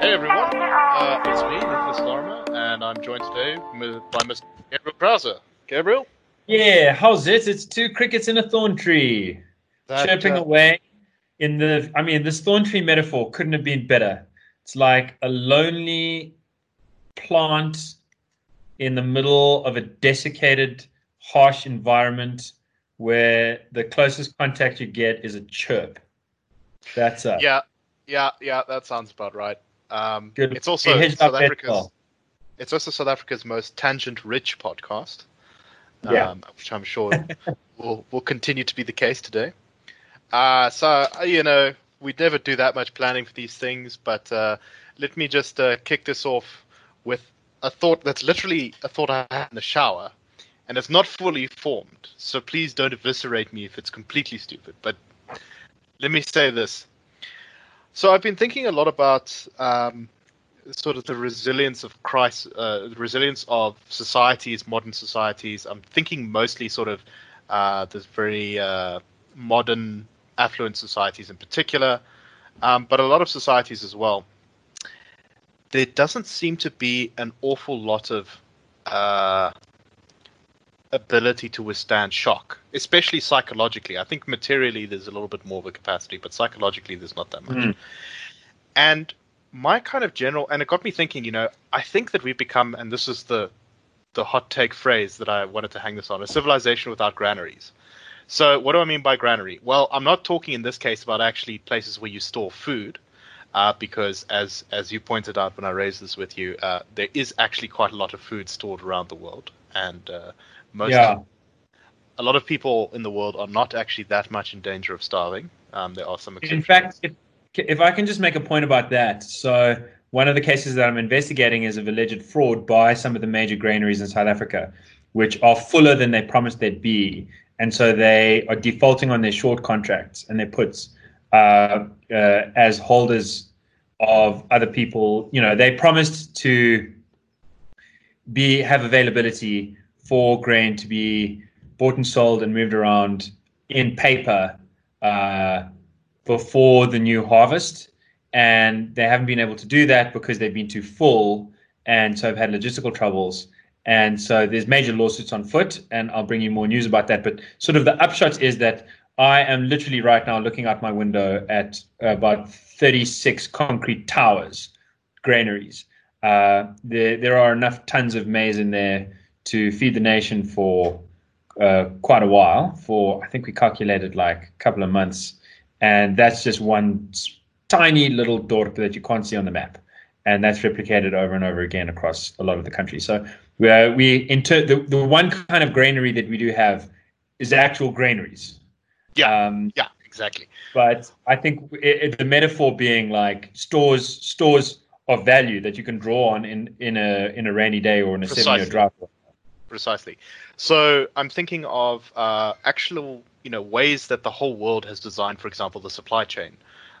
Hey everyone, uh, it's me, Nicholas Lorimer, and I'm joined today by Mr. Gabriel Krauser. Gabriel? Yeah, how's it? It's two crickets in a thorn tree, that, chirping uh, away. In the, I mean, this thorn tree metaphor couldn't have been better. It's like a lonely plant in the middle of a desiccated, harsh environment where the closest contact you get is a chirp. That's a yeah, yeah, yeah. That sounds about right. Um. It's also it South Africa's. Well. It's also South Africa's most tangent-rich podcast. Yeah. Um, which I'm sure will will continue to be the case today. Uh, so uh, you know, we never do that much planning for these things, but uh, let me just uh, kick this off with a thought that's literally a thought I had in the shower, and it's not fully formed. So please don't eviscerate me if it's completely stupid. But let me say this: so I've been thinking a lot about um, sort of the resilience of Christ, uh, the resilience of societies, modern societies. I'm thinking mostly sort of uh, this very uh, modern, affluent societies in particular, um, but a lot of societies as well. There doesn't seem to be an awful lot of uh, ability to withstand shock, especially psychologically. I think materially there's a little bit more of a capacity, but psychologically there's not that much. Mm. And my kind of general, and it got me thinking. You know, I think that we've become, and this is the the hot take phrase that I wanted to hang this on: a civilization without granaries. So, what do I mean by granary? Well, I'm not talking in this case about actually places where you store food, uh, because as as you pointed out when I raised this with you, uh, there is actually quite a lot of food stored around the world, and uh, most yeah. a lot of people in the world are not actually that much in danger of starving. Um, there are some exceptions. In fact, if, if I can just make a point about that, so one of the cases that I'm investigating is of alleged fraud by some of the major granaries in South Africa, which are fuller than they promised they'd be, and so they are defaulting on their short contracts and their puts uh, uh, as holders of other people. You know, they promised to be have availability for grain to be bought and sold and moved around in paper uh, before the new harvest. And they haven't been able to do that because they've been too full and so have had logistical troubles. And so there's major lawsuits on foot, and I'll bring you more news about that. But sort of the upshot is that I am literally right now looking out my window at about 36 concrete towers, granaries. Uh, there, there are enough tons of maize in there to feed the nation for uh, quite a while. For I think we calculated like a couple of months, and that's just one tiny little dorp that you can't see on the map, and that's replicated over and over again across a lot of the country. So we uh, we inter- the the one kind of granary that we do have is actual granaries. Yeah. Um, yeah. Exactly. But I think it, it, the metaphor being like stores stores of value that you can draw on in in a in a rainy day or in a seven year drought precisely. So I'm thinking of uh, actual, you know, ways that the whole world has designed, for example, the supply chain.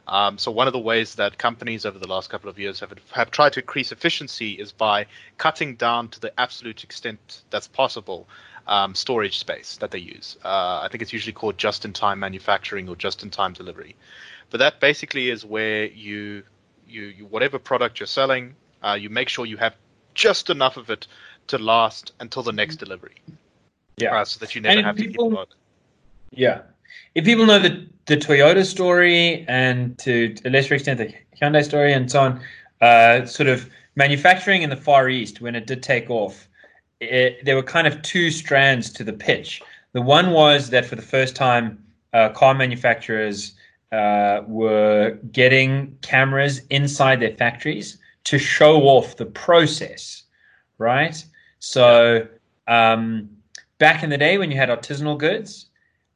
Um, so one of the ways that companies over the last couple of years have have tried to increase efficiency is by cutting down to the absolute extent that's possible um, storage space that they use. Uh, I think it's usually called just-in-time manufacturing or just-in-time delivery. But that basically is where you you, you whatever product you're selling, uh, you make sure you have just enough of it to last until the next delivery. Yeah. Uh, so that you never and have people, to keep Yeah. If people know the, the Toyota story and to a lesser extent the Hyundai story and so on, uh, sort of manufacturing in the Far East, when it did take off, it, there were kind of two strands to the pitch. The one was that for the first time, uh, car manufacturers uh, were getting cameras inside their factories to show off the process, right? So um, back in the day when you had artisanal goods,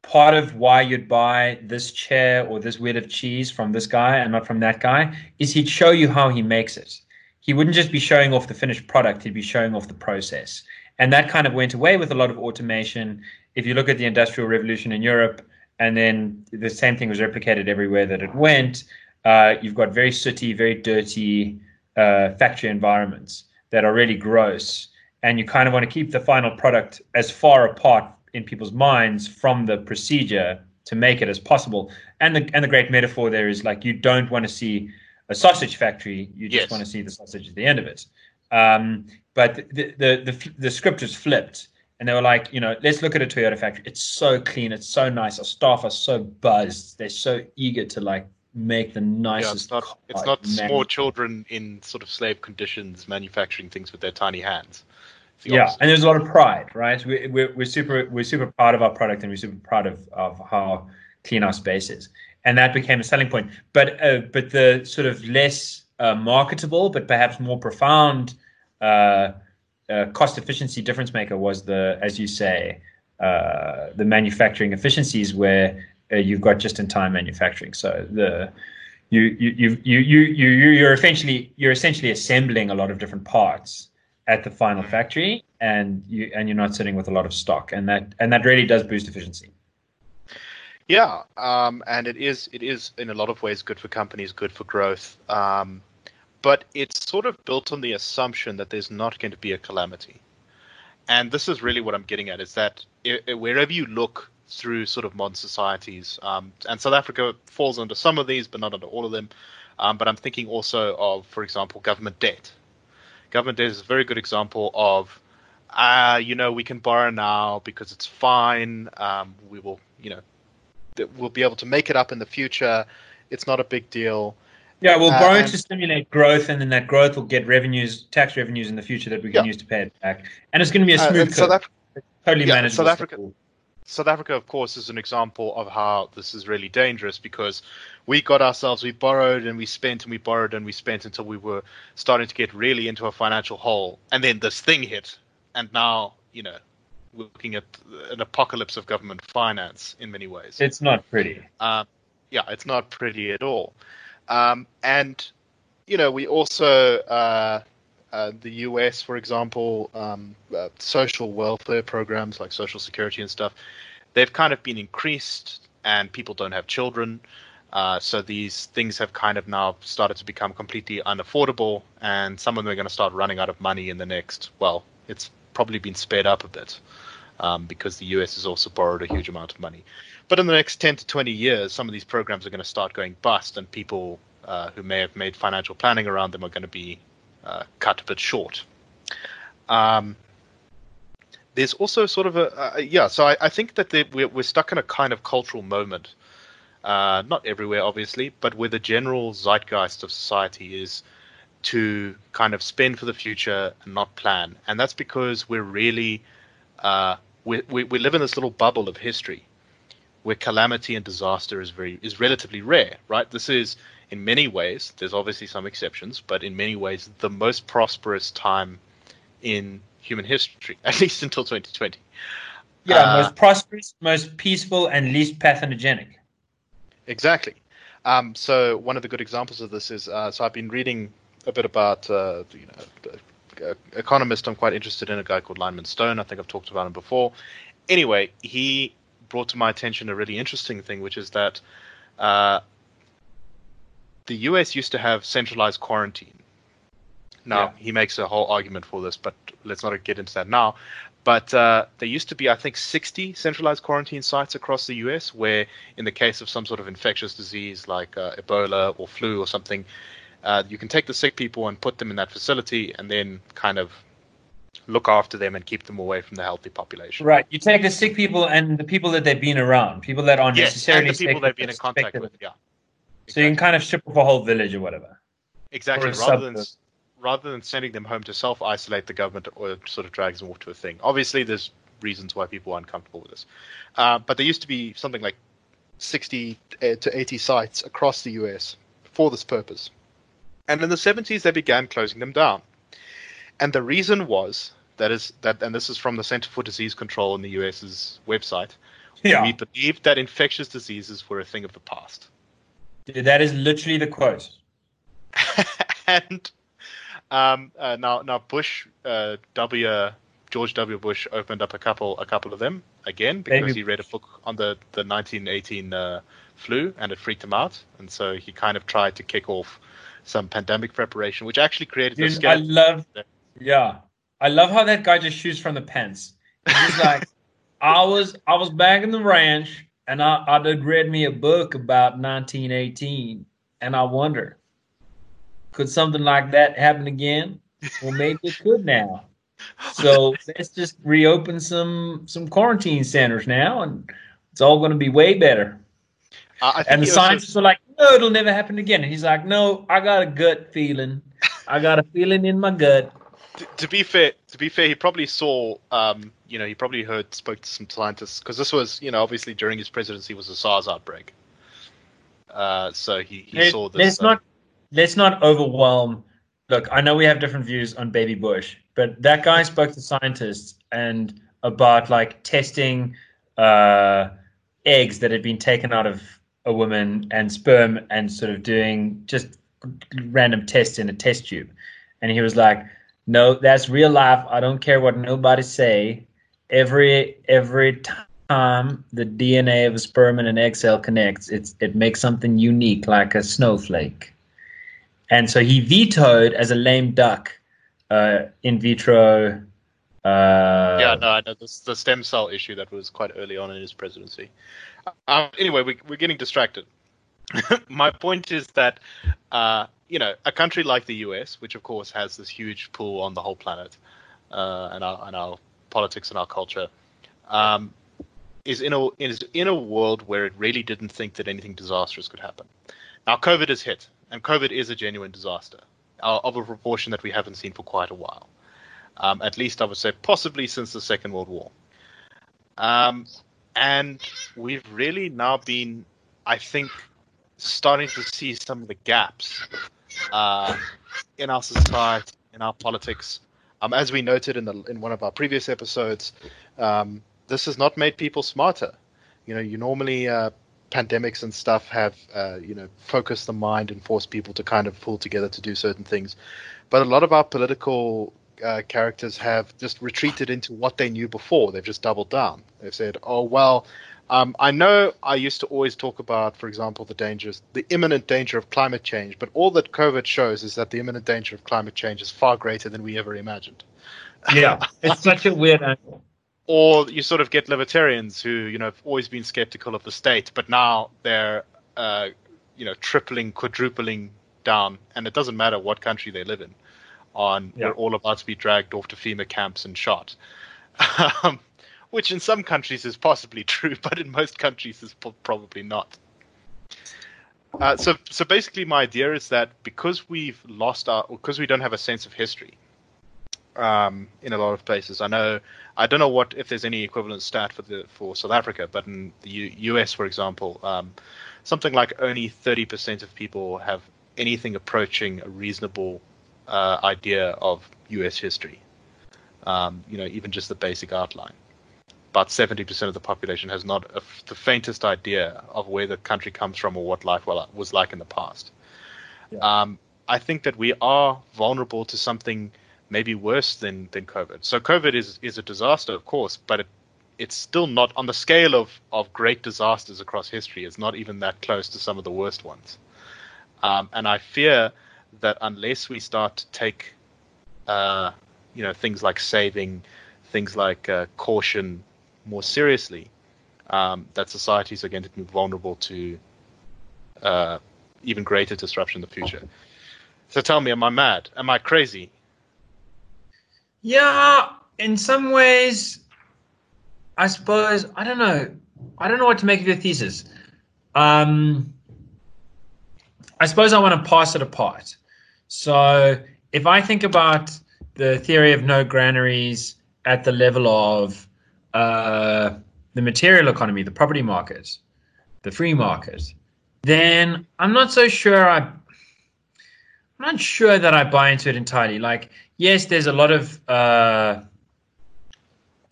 part of why you'd buy this chair or this wheel of cheese from this guy and not from that guy is he'd show you how he makes it. He wouldn't just be showing off the finished product, he'd be showing off the process. And that kind of went away with a lot of automation. If you look at the Industrial Revolution in Europe, and then the same thing was replicated everywhere that it went, uh, you've got very sooty, very dirty uh, factory environments that are really gross and you kind of want to keep the final product as far apart in people's minds from the procedure to make it as possible. And the and the great metaphor there is like you don't want to see a sausage factory, you just Yes. want to see the sausage at the end of it. Um, but the, the the the script was flipped, and they were like, you know, let's look at a Toyota factory. It's so clean, it's so nice. Our staff are so buzzed. They're so eager to like make the nicest. Yeah, it's not it's not small children in sort of slave conditions manufacturing things with their tiny hands. Yeah, opposite. and there's a lot of pride, right? We, we're, we're super we're super proud of our product, and we're super proud of, of how clean our space is, and that became a selling point. But uh, but the sort of less uh, marketable, but perhaps more profound uh, uh, cost efficiency difference maker was the, as you say, uh, the manufacturing efficiencies where uh, you've got just in time manufacturing. So the you you you you you you you're essentially you're essentially assembling a lot of different parts at the final factory and you and you're not sitting with a lot of stock and that and that really does boost efficiency Yeah, um, and it is it is in a lot of ways good for companies, good for growth. Um, but it's sort of built on the assumption that there's not going to be a calamity. And this is really what I'm getting at is that i i- wherever you look through sort of modern societies, um, and South Africa falls under some of these, but not under all of them. Um, but I'm thinking also of, for example, government debt. Government debt is a very good example of, uh, you know, we can borrow now because it's fine. Um, we will, you know, that we'll be able to make it up in the future. It's not a big deal. yeah we'll Uh, borrow and- to stimulate growth and then that growth will get revenues tax revenues in the future that we can Yeah. use to pay it back and it's going to be a Uh, smooth and South, Af- totally yeah, manageable South Africa-. South Africa, of course, is an example of how this is really dangerous because we got ourselves, we borrowed and we spent and we borrowed and we spent until we were starting to get really into a financial hole. And then this thing hit. And now, you know, we're looking at an apocalypse of government finance in many ways. it's not pretty Um, yeah, it's not pretty at all. Um, and you know, we also uh, uh, the U.S., for example, um, uh, social welfare programs like Social Security and stuff, they've kind of been increased, and people don't have children. Uh, so these things have kind of now started to become completely unaffordable, and some of them are going to start running out of money in the next. Well, it's probably been sped up a bit um, because the US has also borrowed a huge amount of money. But in the next 10 to 20 years, some of these programs are going to start going bust, and people uh, who may have made financial planning around them are going to be uh, cut a bit short. Um, there's also sort of a yeah. So I, I think that the, we're, we're stuck in a kind of cultural moment, uh, not everywhere obviously, but where the general zeitgeist of society is to kind of spend for the future and not plan, and that's because we're really uh, we, we we live in this little bubble of history where calamity and disaster is very is relatively rare, right? This is in many ways. There's obviously some exceptions, but in many ways the most prosperous time in human history, at least until 2020. yeah Uh, most prosperous most peaceful and least pathogenic Exactly. Um, so one of the good examples of this is uh, so I've been reading a bit about uh, you know the, uh, economist I'm quite interested in a guy called Lyman Stone. I think I've talked about him before. Anyway, he brought to my attention a really interesting thing, which is that uh, the U.S. used to have centralized quarantine. Now Yeah. he makes a whole argument for this, but let's not get into that now. But uh, there used to be, I think, 60 centralized quarantine sites across the U.S. where, in the case of some sort of infectious disease like uh, Ebola or flu or something, uh, you can take the sick people and put them in that facility, and then kind of look after them and keep them away from the healthy population. right you take the sick people and the people that they've been around people that aren't Yes, necessarily and the people they've been in contact with. Yeah. so you can kind of ship off a whole village or whatever Exactly. Or Rather than rather than sending them home to self isolate, the government or sort of drags them off to a thing. Obviously, there's reasons why people are uncomfortable with this, uh, but there used to be something like 60 uh, to 80 sites across the US for this purpose, and in the 70s they began closing them down, and the reason was that is that, and this is from the Center for Disease Control in the US's website. yeah. We believed that infectious diseases were a thing of the past. That is literally the quote. And um, uh, now now Bush uh, W George W. Bush opened up a couple a couple of them again because Baby he read a book on the the 1918 uh, flu and it freaked him out. And so he kind of tried to kick off some pandemic preparation which actually created Dude, I love, yeah, I love how that guy just shoots from the pants. He's like, I was, I was back in the ranch, and I, I did read me a book about 1918, and I wonder, could something like that happen again? Well, maybe it could now. So let's just reopen some some quarantine centers now, and it's all going to be way better. Uh, and the scientists are like, no, it'll never happen again. And he's like, no, I got a gut feeling. I got a feeling in my gut. To, to be fair, to be fair, he probably saw, um, you know, he probably heard, spoke to some scientists because this was, you know, obviously during his presidency was a SARS outbreak. Uh, so he, he saw this. Let's not let's not overwhelm. Look, I know we have different views on Baby Bush, but that guy spoke to scientists and about like testing uh, eggs that had been taken out of a woman and sperm and sort of doing just random tests in a test tube. And he was like, "No, that's real life. I don't care what nobody say. Every every time the DNA of a sperm and an egg cell connects, it's it makes something unique, like a snowflake." And so he vetoed as a lame duck uh, in vitro. Uh, yeah, no, I know this the stem cell issue that was quite early on in his presidency. Um, anyway, we, we're getting distracted. My point is that, uh, you know, a country like the US, which of course has this huge pull on the whole planet uh, and, our, and our politics and our culture, um, is in a is in a world where it really didn't think that anything disastrous could happen. Now, COVID has hit, and COVID is a genuine disaster uh, of a proportion that we haven't seen for quite a while. Um, at least I would say possibly since the Second World War. Um, and we've really now been, I think, starting to see some of the gaps uh, in our society, in our politics. Um, as we noted in the in one of our previous episodes, um, this has not made people smarter. You know, you normally uh, pandemics and stuff have uh, you know focused the mind and forced people to kind of pull together to do certain things, but a lot of our political uh, characters have just retreated into what they knew before. They've just doubled down. They've said, "Oh well, um, I know I used to always talk about, for example, the dangers, the imminent danger of climate change, but all that COVID shows is that the imminent danger of climate change is far greater than we ever imagined." Yeah, it's such a weird angle. Or you sort of get libertarians who, you know, have always been skeptical of the state, but now they're, uh, you know, tripling, quadrupling down, and it doesn't matter what country they live in on yeah. we're all about to be dragged off to FEMA camps and shot. Which in some countries is possibly true, but in most countries is probably not. Uh, so, so basically, my idea is that because we've lost our, because we don't have a sense of history, um, in a lot of places. I know, I don't know what if there's any equivalent stat for the for South Africa, but in the U- U.S., for example, um, something like only 30% of people have anything approaching a reasonable uh, idea of U.S. history. Um, you know, even just the basic outline. About 70% of the population has not a, the faintest idea of where the country comes from or what life was like in the past. Yeah. Um, I think that we are vulnerable to something maybe worse than, than COVID. So COVID is, is a disaster, of course, but it, it's still not on the scale of, of great disasters across history. It's not even that close to some of the worst ones. Um, and I fear that unless we start to take, uh, you know, things like saving, things like uh, caution more seriously, um, that societies are going to be vulnerable to uh, even greater disruption in the future. So tell me, am I mad? Am I crazy? Yeah, in some ways, I suppose I don't know. I don't know what to make of your thesis. Um, I suppose I want to pass it apart. So if I think about the theory of no granaries at the level of uh, the material economy, the property market, the free market, then I'm not so sure I. I'm not sure that I buy into it entirely. Like, yes, there's a lot of uh,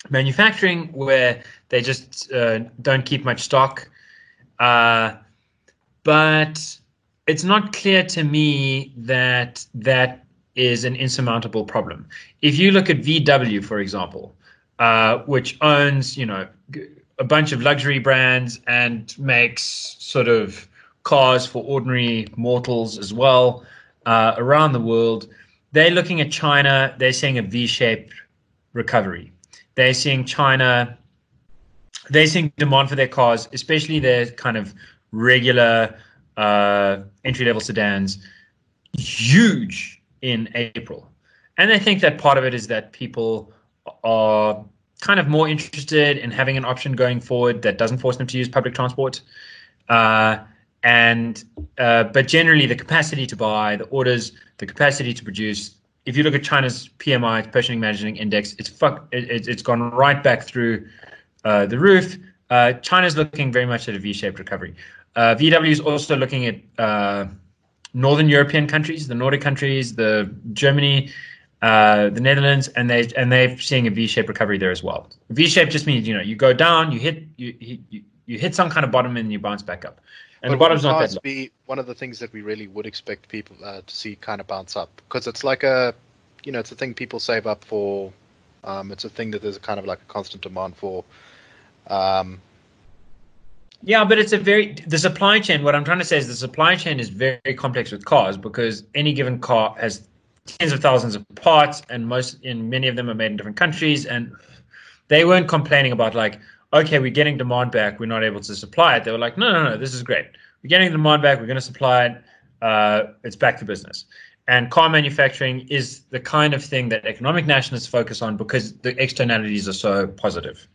manufacturing where they just uh, don't keep much stock, uh, but it's not clear to me that that is an insurmountable problem. If you look at VW, for example, uh, which owns you know a bunch of luxury brands and makes sort of cars for ordinary mortals as well uh, around the world, they're looking at China. They're seeing a V-shaped recovery. They're seeing China. They're seeing demand for their cars, especially their kind of regular uh, entry level sedans huge in April. And I think that part of it is that people are kind of more interested in having an option going forward that doesn't force them to use public transport. Uh, and uh, but generally, the capacity to buy, the orders, the capacity to produce. If you look at China's PMI, Purchasing Managing Index, it's fuck, it, it's gone right back through uh, the roof. Uh, China's looking very much at a V-shaped recovery. Uh, VW is also looking at uh, northern European countries, the Nordic countries, the Germany, uh, the Netherlands, and they and they're seeing a V-shaped recovery there as well. V-shaped just means you know you go down, you hit you you, you hit some kind of bottom, and you bounce back up. And but the bottom's not that low. be one of the things that we really would expect people uh, to see kind of bounce up because it's like a, you know, it's a thing people save up for. Um, it's a thing that there's a kind of like a constant demand for. Um, Yeah, but it's a very the supply chain. What I'm trying to say is the supply chain is very complex with cars because any given car has tens of thousands of parts, and most in many of them are made in different countries. And they weren't complaining about like, okay, we're getting demand back, we're not able to supply it. They were like, no, no, no, this is great. We're getting demand back, we're going to supply it. Uh, it's back to business. And car manufacturing is the kind of thing that economic nationalists focus on because the externalities are so positive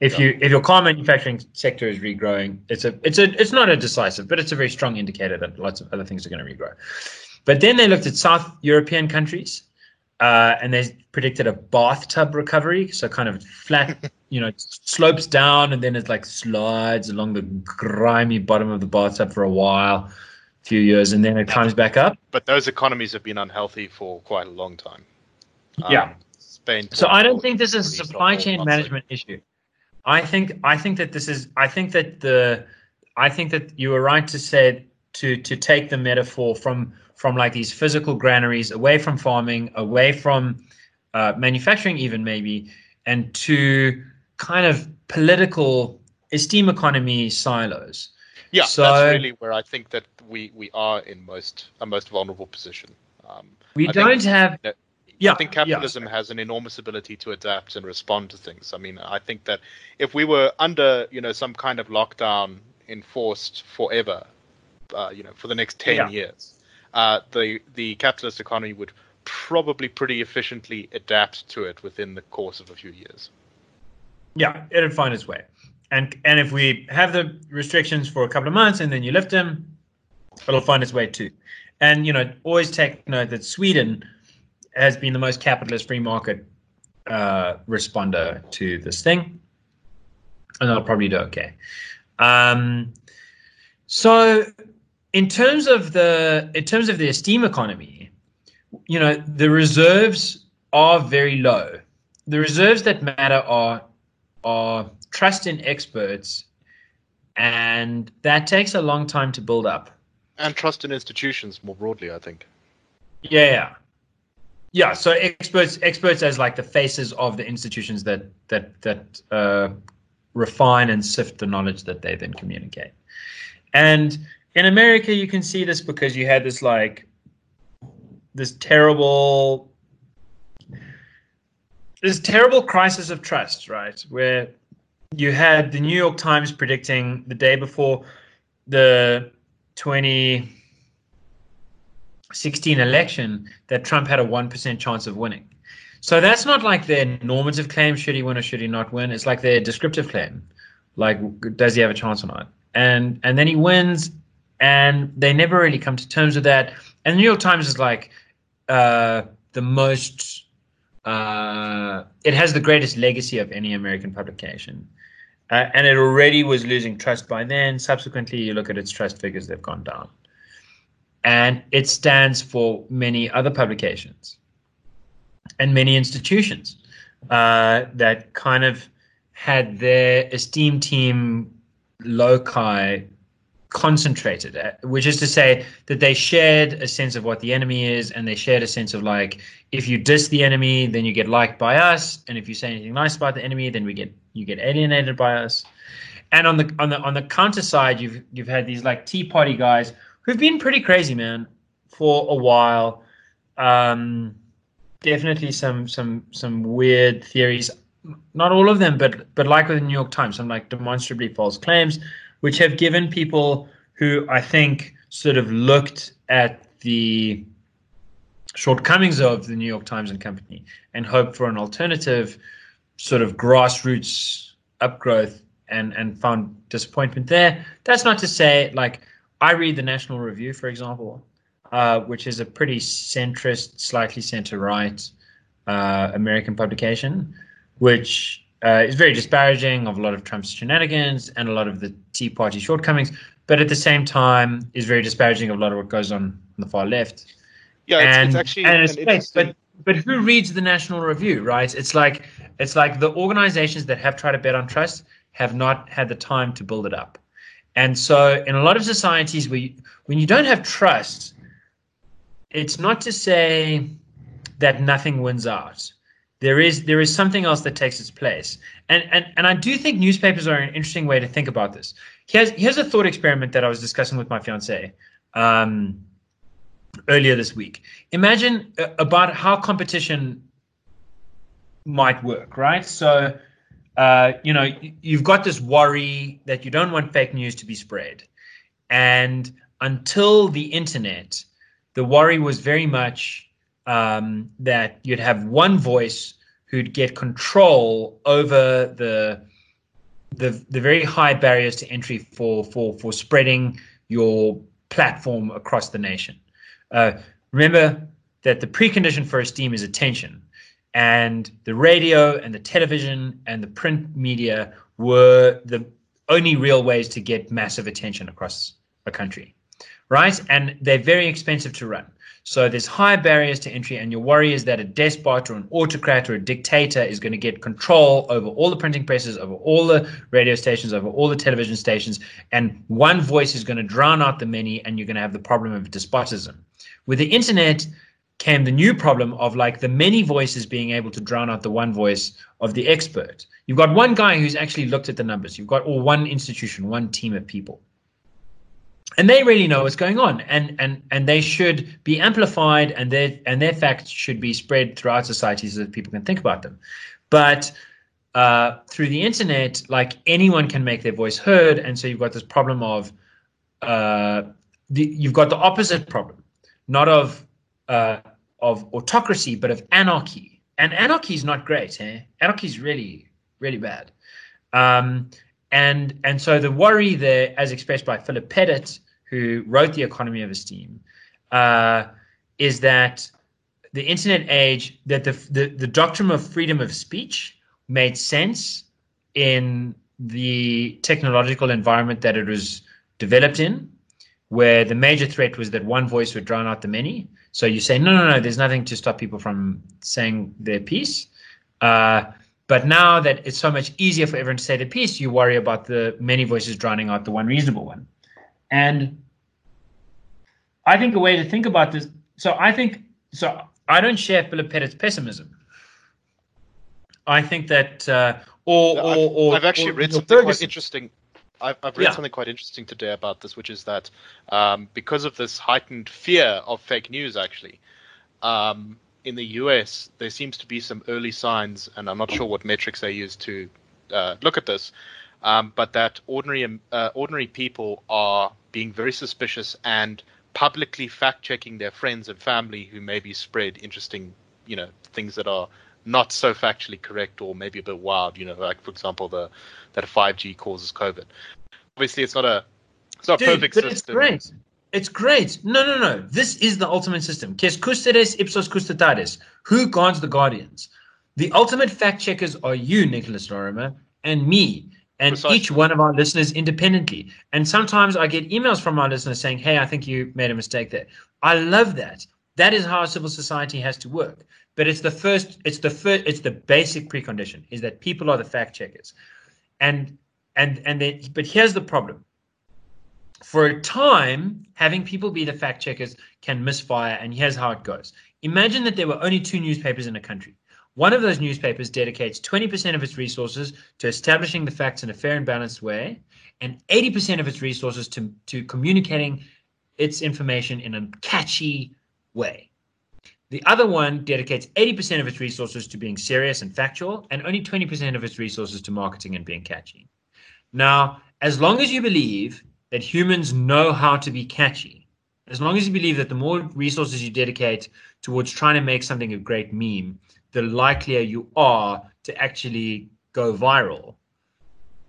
if you if your car manufacturing sector is regrowing, it's a it's a it's not a decisive, but it's a very strong indicator that lots of other things are going to regrow. But then they looked at South European countries, uh, and they predicted a bathtub recovery, so kind of flat, you know, slopes down and then it like slides along the grimy bottom of the bathtub for a while, a few years, and then it climbs back up. but those economies have been unhealthy for quite a long time. Um, Yeah. Spain. So I don't think this is a supply chain management issue. I think I think that this is I think that the I think that you were right to say to to take the metaphor from from like these physical granaries away from farming, away from uh, manufacturing, even maybe, and to kind of political esteem economy silos. Yeah, So- that's really where I think that we, we are in most a most vulnerable position. Um, We I don't have that- yeah, I think capitalism has an enormous ability to adapt and respond to things. I mean, I think that if we were under, you know, some kind of lockdown enforced forever, uh, you know, for the next ten Yeah. years, uh, the the capitalist economy would probably pretty efficiently adapt to it within the course of a few years. Yeah, it'll find its way. And and if we have the restrictions for a couple of months and then you lift them, it'll find its way too. And you know, always take note that Sweden has been the most capitalist free market uh, responder to this thing, and they'll probably do okay. Um, so, in terms of the in terms of the esteem economy, you know, the reserves are very low. The reserves that matter are are trust in experts, and that takes a long time to build up. And trust in institutions more broadly, I think. Yeah, yeah, yeah. So experts, experts as like the faces of the institutions that that that uh, refine and sift the knowledge that they then communicate. And in America, you can see this because you had this like this terrible this terrible crisis of trust, right? Where you had the New York Times predicting the day before the 2016 election that Trump had a 1% chance of winning. So that's not like their normative claim, should he win or should he not win? It's like their descriptive claim. Like, does he have a chance or not? And and then he wins, and they never really come to terms with that. And the New York Times is like uh, the most uh, it has the greatest legacy of any American publication. Uh, and it already was losing trust by then. Subsequently, you look at its trust figures, they've gone down. And it stands for many other publications and many institutions uh, that kind of had their esteem team loci concentrated, uh, which is to say that they shared a sense of what the enemy is, and they shared a sense of like, if you diss the enemy, then you get liked by us, and if you say anything nice about the enemy, then we get you get alienated by us. And on the on the on the counter side, you've you've had these like Tea Party guys who've been pretty crazy, man, for a while. Um, definitely some some some weird theories. Not all of them, but but like with the New York Times, some like demonstrably false claims, which have given people who I think sort of looked at the shortcomings of the New York Times and Company and hoped for an alternative sort of grassroots upgrowth and and found disappointment there. That's not to say like I read the National Review, for example, uh, which is a pretty centrist, slightly center right uh, American publication, which uh, is very disparaging of a lot of Trump's shenanigans and a lot of the Tea Party shortcomings, but at the same time is very disparaging of a lot of what goes on on the far left. Yeah, it's, and, it's actually and it's great, but but who reads the National Review, right? It's like it's like the organizations that have tried to bet on trust have not had the time to build it up. And so in a lot of societies where you, when you don't have trust, it's not to say that nothing wins out. There is there is something else that takes its place. And and and I do think newspapers are an interesting way to think about this. Here's here's a thought experiment that I was discussing with my fiance um, earlier this week. Imagine uh, about how competition might work, right? So uh, you know, you've got this worry that you don't want fake news to be spread. And until the internet, the worry was very much um, that you'd have one voice who'd get control over the the the very high barriers to entry for for for spreading your platform across the nation. Uh, remember that the precondition for esteem is attention and the radio and the television and the print media were the only real ways to get massive attention across a country right and they're very expensive to run so there's high barriers to entry and your worry is that a despot or an autocrat or a dictator is going to get control over all the printing presses over all the radio stations over all the television stations and one voice is going to drown out the many and you're going to have the problem of despotism with the internet came the new problem of like the many voices being able to drown out the one voice of the expert. You've got one guy who's actually looked at the numbers. You've got or one institution, one team of people. And they really know what's going on, and and and they should be amplified, and their and their facts should be spread throughout society so that people can think about them. But uh, through the internet, like anyone can make their voice heard, and so you've got this problem of uh, the, you've got the opposite problem, not of uh, of autocracy, but of anarchy. And anarchy is not great. Eh? Anarchy is really, really bad. Um, and and so the worry there, as expressed by Philip Pettit, who wrote the Economy of Esteem, uh, is that the internet age, that the, the the doctrine of freedom of speech made sense in the technological environment that it was developed in, where the major threat was that one voice would drown out the many. So you say, no, no, no, there's nothing to stop people from saying their piece. Uh, but now that it's so much easier for everyone to say the piece, you worry about the many voices drowning out the one reasonable one. And I think a way to think about this. So I think so. I don't share Philip Pettit's pessimism. I think that, uh, or, or, I've, or I've actually or, read something quite interesting I've, I've read yeah. something quite interesting today about this, which is that um, because of this heightened fear of fake news, actually, um, in the US, there seems to be some early signs, and I'm not sure what metrics they use to uh, look at this, um, but that ordinary um, uh, ordinary people are being very suspicious and publicly fact checking their friends and family who maybe spread interesting, you know, things that are not so factually correct or maybe a bit wild. You know, like for example, the that a 5G causes COVID. Obviously, it's not a it's not Dude, perfect but system. It's great. It's great. No, no, no. This is the ultimate system. Quis custodes ipsos custodes. Who guards the guardians? The ultimate fact checkers are you, Nicholas Lorimer, and me, and Precisely. each one of our listeners independently. And sometimes I get emails from our listeners saying, "Hey, I think you made a mistake there." I love that. That is how civil society has to work. But it's the first, it's the first, it's the basic precondition is that people are the fact checkers. And and and then but here's the problem. For a time, having people be the fact checkers can misfire, and here's how it goes. Imagine that there were only two newspapers in a country. One of those newspapers dedicates 20% of its resources to establishing the facts in a fair and balanced way, and 80% of its resources to, to communicating its information in a catchy way. The other one dedicates 80% of its resources to being serious and factual, and only 20% of its resources to marketing and being catchy. Now, as long as you believe that humans know how to be catchy, As long as you believe that the more resources you dedicate towards trying to make something a great meme, the likelier you are to actually go viral.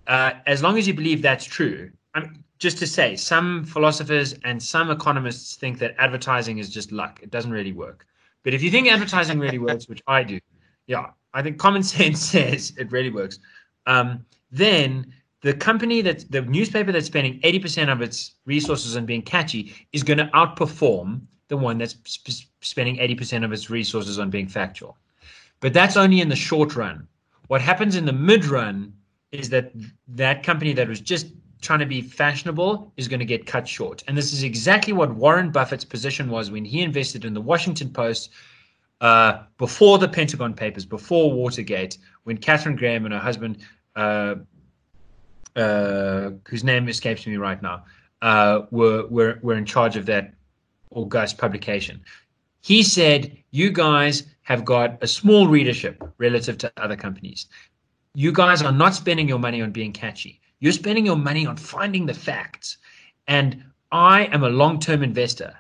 Uh, as long as you believe that's true, I just to say, some philosophers and some economists think that advertising is just luck. It doesn't really work. But if you think advertising really works, which I do, yeah, I think common sense says it really works. Um, then the company that the newspaper that's spending 80% of its resources on being catchy is going to outperform the one that's sp- spending 80% of its resources on being factual. But that's only in the short run. What happens in the mid run is that that company that was just trying to be fashionable is going to get cut short. And this is exactly what Warren Buffett's position was when he invested in the Washington Post uh, before the Pentagon Papers, before Watergate, when Katharine Graham and her husband, uh, uh, whose name escapes me right now, uh, were, were, were in charge of that august publication. He said, You guys have got a small readership relative to other companies. You guys are not spending your money on being catchy. You're spending your money on finding the facts. And I am a long term investor.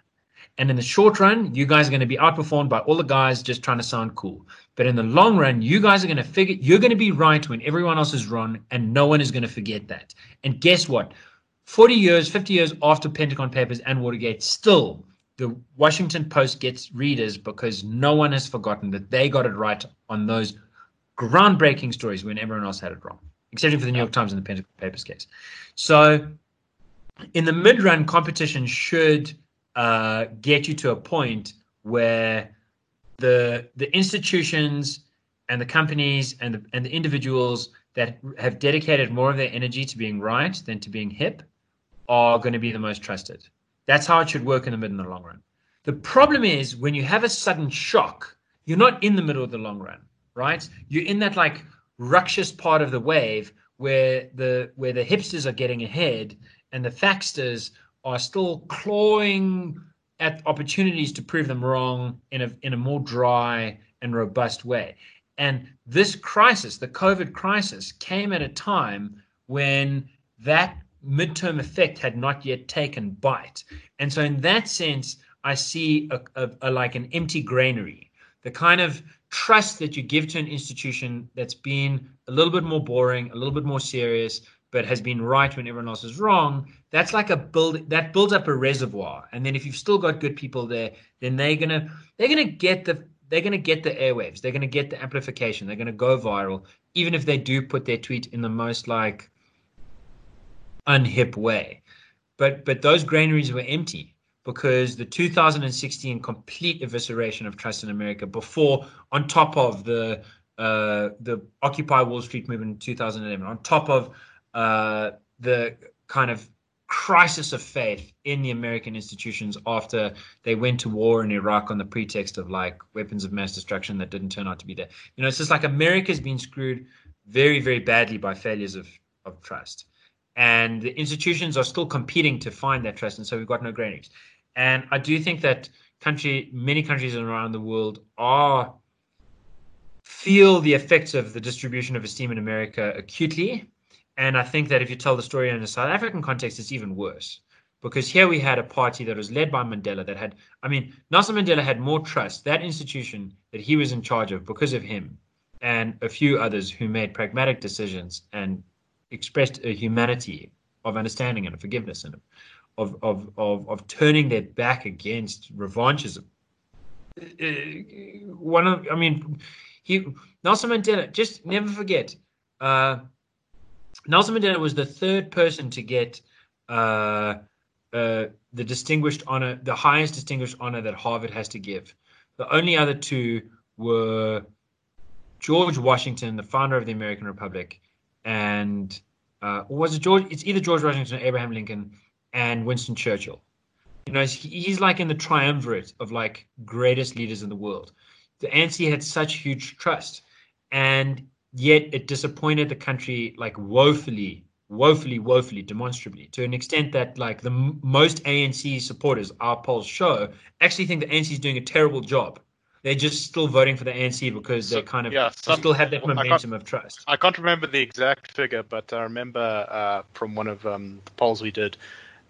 And in the short run, you guys are going to be outperformed by all the guys just trying to sound cool. But in the long run, you guys are going to figure you're going to be right when everyone else is wrong, and no one is going to forget that. And guess what? 40 years, 50 years after Pentagon Papers and Watergate, still the Washington Post gets readers because no one has forgotten that they got it right on those groundbreaking stories when everyone else had it wrong, except for the New York Times and the Pentagon Papers case. So, in the mid run, competition should uh, get you to a point where the the institutions and the companies and the, and the individuals that have dedicated more of their energy to being right than to being hip are going to be the most trusted. That's how it should work in the mid and the long run. The problem is when you have a sudden shock, you're not in the middle of the long run, right? You're in that like ruckus part of the wave where the where the hipsters are getting ahead and the faxters are still clawing at opportunities to prove them wrong in a in a more dry and robust way. And this crisis, the COVID crisis, came at a time when that midterm effect had not yet taken bite. And so, in that sense, I see a, a, a, like an empty granary, the kind of trust that you give to an institution that's been a little bit more boring, a little bit more serious, but has been right when everyone else is wrong. That's like a build that builds up a reservoir. And then if you've still got good people there, then they're gonna they're gonna get the they're gonna get the airwaves. They're gonna get the amplification. They're gonna go viral, even if they do put their tweet in the most like unhip way. But but those granaries were empty because the 2016 complete evisceration of trust in America before, on top of the uh, the Occupy Wall Street movement in 2011, on top of uh, the kind of crisis of faith in the American institutions after they went to war in Iraq on the pretext of like weapons of mass destruction that didn't turn out to be there. You know, it's just like America's been screwed very, very badly by failures of, of trust and the institutions are still competing to find that trust, and so we've got no granaries. And I do think that country, many countries around the world are feel the effects of the distribution of esteem in America acutely. And I think that if you tell the story in a South African context, it's even worse. Because here we had a party that was led by Mandela that had, I mean, Nelson Mandela had more trust, that institution that he was in charge of because of him and a few others who made pragmatic decisions and expressed a humanity of understanding and forgiveness and of, of, of, of turning their back against revanchism. Uh, one of, I mean, he Nelson Mandela. Just never forget, uh, Nelson Mandela was the third person to get uh, uh, the distinguished honor, the highest distinguished honor that Harvard has to give. The only other two were George Washington, the founder of the American Republic, and uh, was it George? It's either George Washington, or Abraham Lincoln, and Winston Churchill. You know, he's like in the triumvirate of like greatest leaders in the world. The ANC had such huge trust, and yet it disappointed the country like woefully, woefully, woefully, demonstrably, to an extent that like the m- most ANC supporters, our polls show, actually think the ANC is doing a terrible job they're just still voting for the ANC because so, they kind of yeah, some, still have that momentum of trust. I can't remember the exact figure, but I remember uh, from one of um, the polls we did,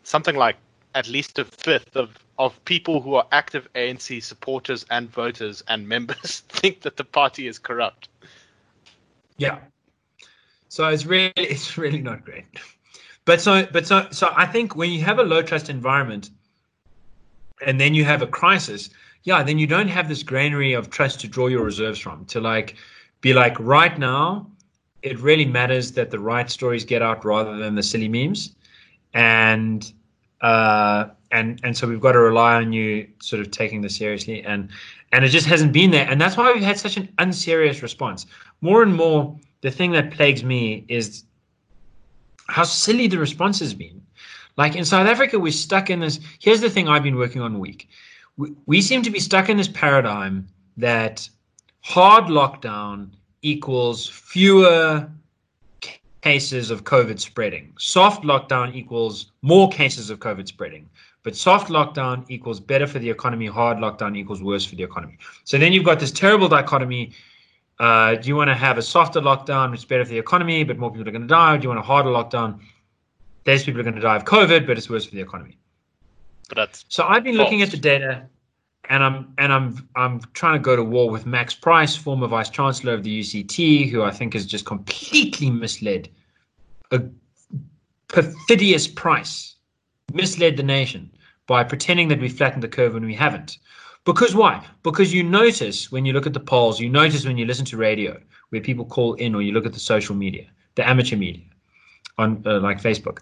something like at least a fifth of, of people who are active ANC supporters and voters and members think that the party is corrupt. Yeah. So it's really it's really not great. But so but so so I think when you have a low trust environment and then you have a crisis, yeah, then you don't have this granary of trust to draw your reserves from to like be like right now it really matters that the right stories get out rather than the silly memes and uh and and so we've got to rely on you sort of taking this seriously. And and it just hasn't been there. And that's why we've had such an unserious response. More and more the thing that plagues me is how silly the response has been. Like in south africa we're stuck in this here's the thing i've been working on week. We, we seem to be stuck in this paradigm that hard lockdown equals fewer cases of COVID spreading. Soft lockdown equals more cases of COVID spreading. But soft lockdown equals better for the economy. Hard lockdown equals worse for the economy. So then you've got this terrible dichotomy. Uh, do you want to have a softer lockdown, which is better for the economy, but more people are going to die? Or do you want a harder lockdown? Less people are going to die of COVID, but it's worse for the economy. But that's so I've been false. looking at the data and I'm and I'm I'm trying to go to war with Max Price, former vice chancellor of the UCT, who I think has just completely misled a perfidious price, misled the nation by pretending that we flattened the curve when we haven't. Because why? Because you notice when you look at the polls, you notice when you listen to radio, where people call in, or you look at the social media, the amateur media, on uh, like Facebook.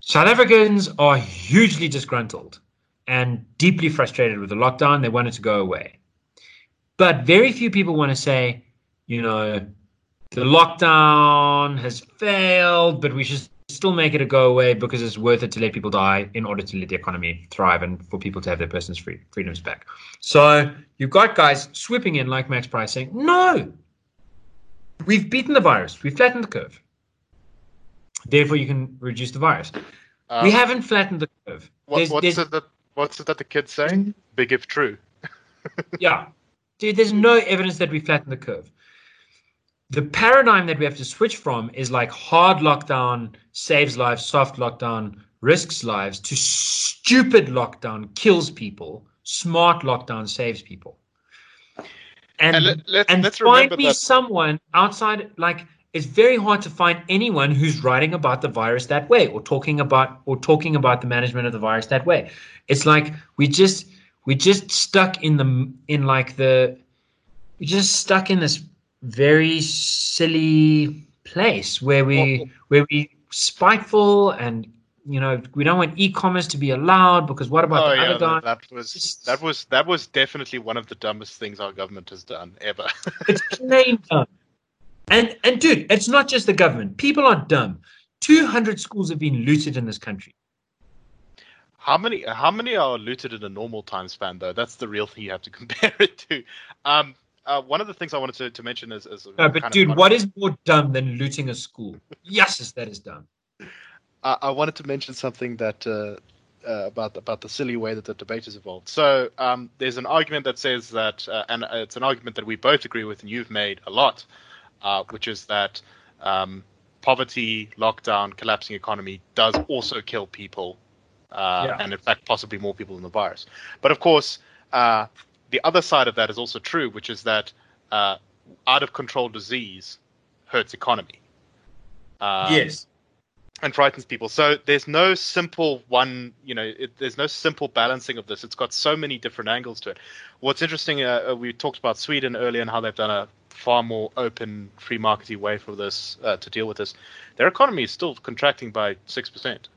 South Africans are hugely disgruntled and deeply frustrated with the lockdown. They want it to go away. But very few people want to say, you know, the lockdown has failed, but we should still make it a go away because it's worth it to let people die in order to let the economy thrive and for people to have their person's free, freedoms back. So you've got guys swooping in like Max Price saying, no, we've beaten the virus, we've flattened the curve. Therefore, you can reduce the virus. Um, we haven't flattened the curve. What, There's- what's there's- it that What's it that the kids saying? Big if true. yeah. Dude, there's no evidence that we flattened the curve. The paradigm that we have to switch from is like hard lockdown saves lives, soft lockdown risks lives, to stupid lockdown kills people, smart lockdown saves people. And, And let- let's- and let's find me that- someone outside, like, it's very hard to find anyone who's writing about the virus that way or talking about or talking about the management of the virus that way. It's like we just we just stuck in the in like the we just stuck in this very silly place where we where we spiteful and you know we don't want e-commerce to be allowed because what about Oh the yeah, other guy? that, was that was that was definitely one of the dumbest things our government has done ever. It's plain dumb. And and dude, it's not just the government. People are dumb. Two hundred schools have been looted in this country. How many how many are looted in a normal time span though? That's the real thing you have to compare it to. Um, uh, one of the things I wanted to, to mention is, is No, but of dude, con- what is more dumb than looting a school? Yes, that is dumb. I, I wanted to mention something that uh, uh, about about the silly way that the debate has evolved. So um, there's an argument that says that, uh, and it's an argument that we both agree with, and you've made a lot, uh, which is that um, poverty, lockdown, collapsing economy does also kill people, uh, Yeah. and in fact possibly more people than the virus. But of course, uh, the other side of that is also true, which is that uh, out of control disease hurts economy. Um, yes. and frightens people. So there's no simple one, you know, it, there's no simple balancing of this. It's got so many different angles to it. What's interesting, uh, uh, we talked about Sweden earlier and how they've done a far more open, free markety way for this uh, to deal with this. Their economy is still contracting by six percent.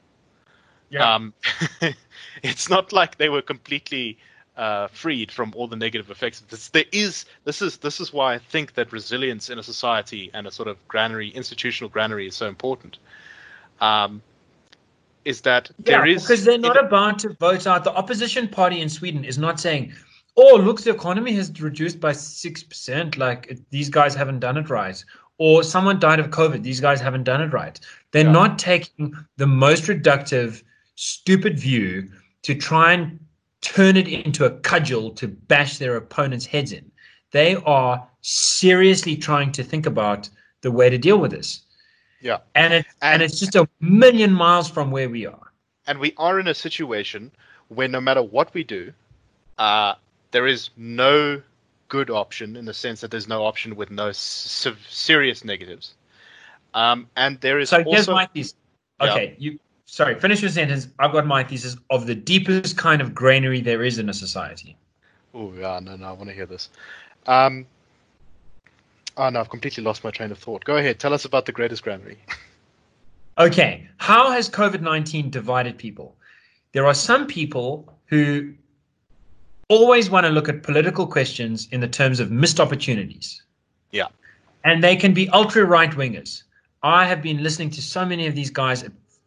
Yeah. Um, it's not like they were completely uh, freed from all the negative effects of this. There is this is this is why I think that resilience in a society and a sort of granary, institutional granary, is so important. Um, is that there is because they're not about to vote out. The opposition party in Sweden is not saying, "Oh, look, the economy has reduced by six percent. Like it- these guys haven't done it right." Or someone died of COVID. These guys haven't done it right. They're Yeah. not taking the most reductive, stupid view to try and turn it into a cudgel to bash their opponents' heads in. They are seriously trying to think about the way to deal with this. Yeah. And it and And- it's just a million miles from where we are. and we are in a situation where no matter what we do, uh, there is no good option in the sense that there's no option with no s- serious negatives. Um, and there is so also, here's my. Okay, yeah. you sorry, finish your sentence. I've got my thesis of the deepest kind of granary there is in a society. Oh yeah, no, no, I want to hear this. Um, oh no, I've completely lost my train of thought. Go ahead, tell us about the greatest granary. okay, how has COVID nineteen divided people? There are some people who always want to look at political questions in the terms of missed opportunities. Yeah. And they can be ultra right wingers. I have been listening to so many of these guys,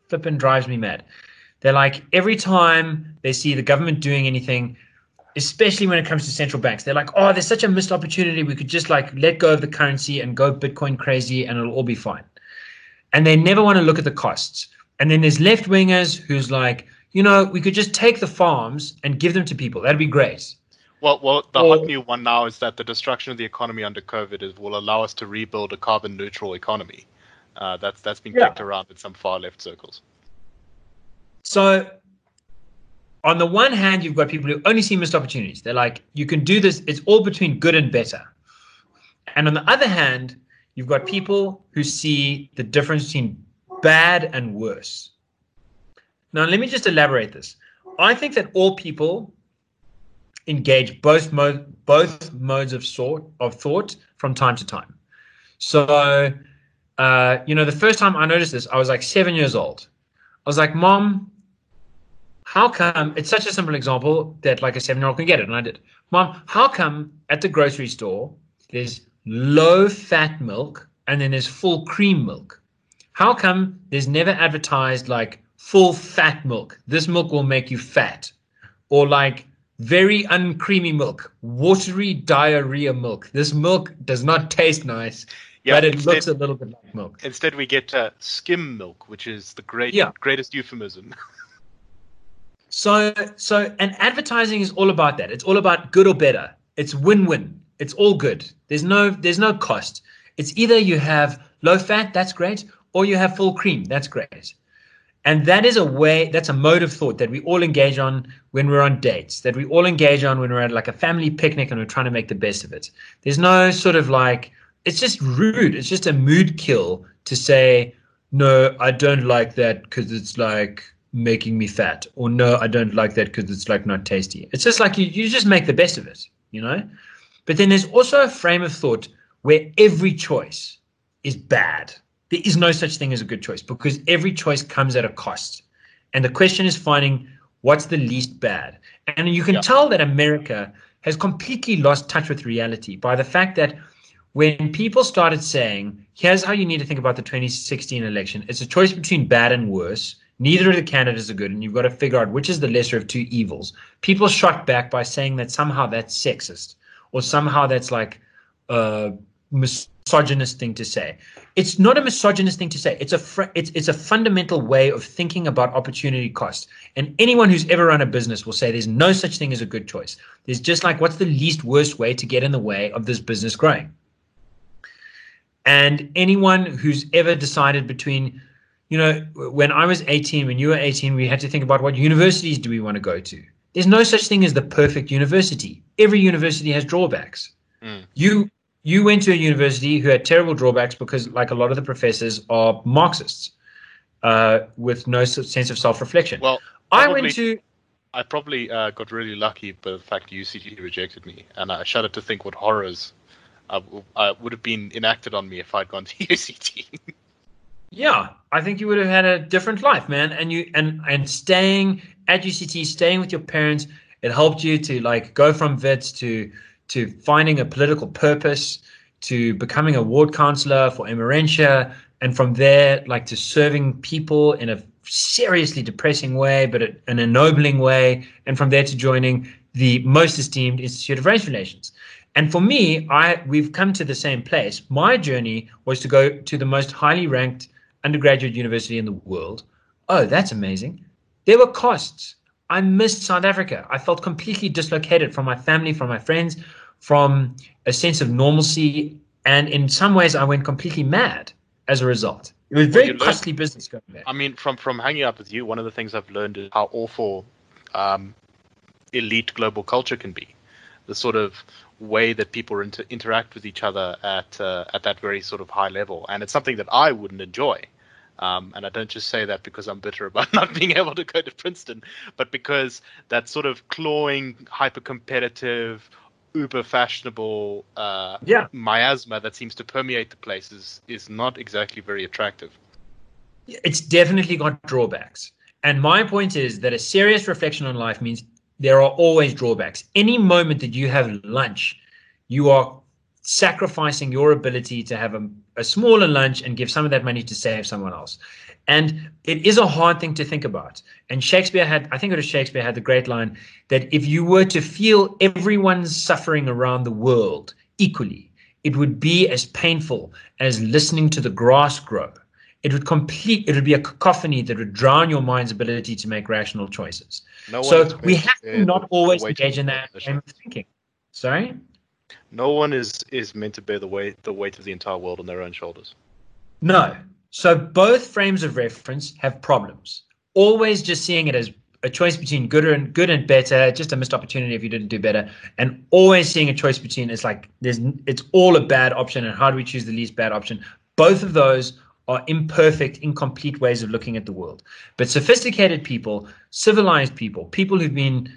flipping drives me mad. They're like, every time they see the government doing anything, especially when it comes to central banks, they're like, oh, there's such a missed opportunity. We could just like let go of the currency and go Bitcoin crazy and it'll all be fine. And they never want to look at the costs. And then there's left wingers who's like, you know, we could just take the farms and give them to people. That'd be great. Well, well, the or, hot new one now is that the destruction of the economy under COVID is, will allow us to rebuild a carbon neutral economy. Uh, that's that's been yeah. kicked around in some far left circles. So, on the one hand, you've got people who only see missed opportunities. They're like, you can do this. It's all between good and better. And on the other hand, you've got people who see the difference between bad and worse. Now, let me just elaborate this. I think that all people engage both mo- both modes of sort of thought from time to time. So, uh, you know, the first time I noticed this, I was like seven years old. I was like, "Mom, how come?" It's such a simple example that like a seven-year-old can get it, and I did. Mom, how come at the grocery store there's low-fat milk and then there's full cream milk? How come there's never advertised like full fat milk. This milk will make you fat. Or like very uncreamy milk, watery diarrhea milk. This milk does not taste nice, yeah, but it instead, looks a little bit like milk. Instead, we get uh, skim milk, which is the great, yeah. greatest euphemism. so, so, and advertising is all about that. It's all about good or better. It's win-win. It's all good. There's no, there's no cost. It's either you have low fat, that's great, or you have full cream, that's great. And that is a way, that's a mode of thought that we all engage on when we're on dates, that we all engage on when we're at like a family picnic and we're trying to make the best of it. There's no sort of like, it's just rude. It's just a mood kill to say, no, I don't like that because it's like making me fat. Or no, I don't like that because it's like not tasty. It's just like you, you just make the best of it, you know? But then there's also a frame of thought where every choice is bad there is no such thing as a good choice because every choice comes at a cost. And the question is finding what's the least bad. And you can yeah. tell that America has completely lost touch with reality by the fact that when people started saying, here's how you need to think about the 2016 election, it's a choice between bad and worse. Neither of the candidates are good, and you've got to figure out which is the lesser of two evils. People shot back by saying that somehow that's sexist or somehow that's like a misogynist thing to say. It's not a misogynist thing to say. It's a fr- it's it's a fundamental way of thinking about opportunity cost. And anyone who's ever run a business will say there's no such thing as a good choice. There's just like what's the least worst way to get in the way of this business growing. And anyone who's ever decided between you know, when I was 18, when you were 18, we had to think about what universities do we want to go to. There's no such thing as the perfect university. Every university has drawbacks. Mm. You you went to a university who had terrible drawbacks because, like a lot of the professors, are Marxists uh, with no sense of self-reflection. Well, probably, I went to. I probably uh, got really lucky by the fact UCT rejected me, and I shudder to think what horrors uh, uh, would have been enacted on me if I'd gone to UCT. yeah, I think you would have had a different life, man. And you and and staying at UCT, staying with your parents, it helped you to like go from Wits to to finding a political purpose, to becoming a ward councillor for Emmarentia, and from there, like to serving people in a seriously depressing way, but an ennobling way, and from there to joining the most esteemed Institute of Race Relations. And for me, I we've come to the same place. My journey was to go to the most highly ranked undergraduate university in the world. Oh, that's amazing. There were costs. I missed South Africa. I felt completely dislocated from my family, from my friends, from a sense of normalcy. And in some ways, I went completely mad as a result. It was very well, costly learn, business going there. I mean, from from hanging out with you, one of the things I've learned is how awful um, elite global culture can be. The sort of way that people inter- interact with each other at uh, at that very sort of high level, and it's something that I wouldn't enjoy. Um, and I don't just say that because I'm bitter about not being able to go to Princeton, but because that sort of clawing, hyper competitive, uber fashionable uh, yeah. miasma that seems to permeate the place is, is not exactly very attractive. It's definitely got drawbacks. And my point is that a serious reflection on life means there are always drawbacks. Any moment that you have lunch, you are sacrificing your ability to have a, a smaller lunch and give some of that money to save someone else. And it is a hard thing to think about. And Shakespeare had, I think it was Shakespeare had the great line that if you were to feel everyone's suffering around the world equally, it would be as painful as listening to the grass grow. It would complete, it would be a cacophony that would drown your mind's ability to make rational choices. No so we have to not always engage in that kind of thinking. Sorry? No one is is meant to bear the weight the weight of the entire world on their own shoulders. No, so both frames of reference have problems. Always just seeing it as a choice between good and good and better, just a missed opportunity if you didn't do better, and always seeing a choice between it's like there's it's all a bad option, and how do we choose the least bad option? Both of those are imperfect, incomplete ways of looking at the world. But sophisticated people, civilized people, people who've been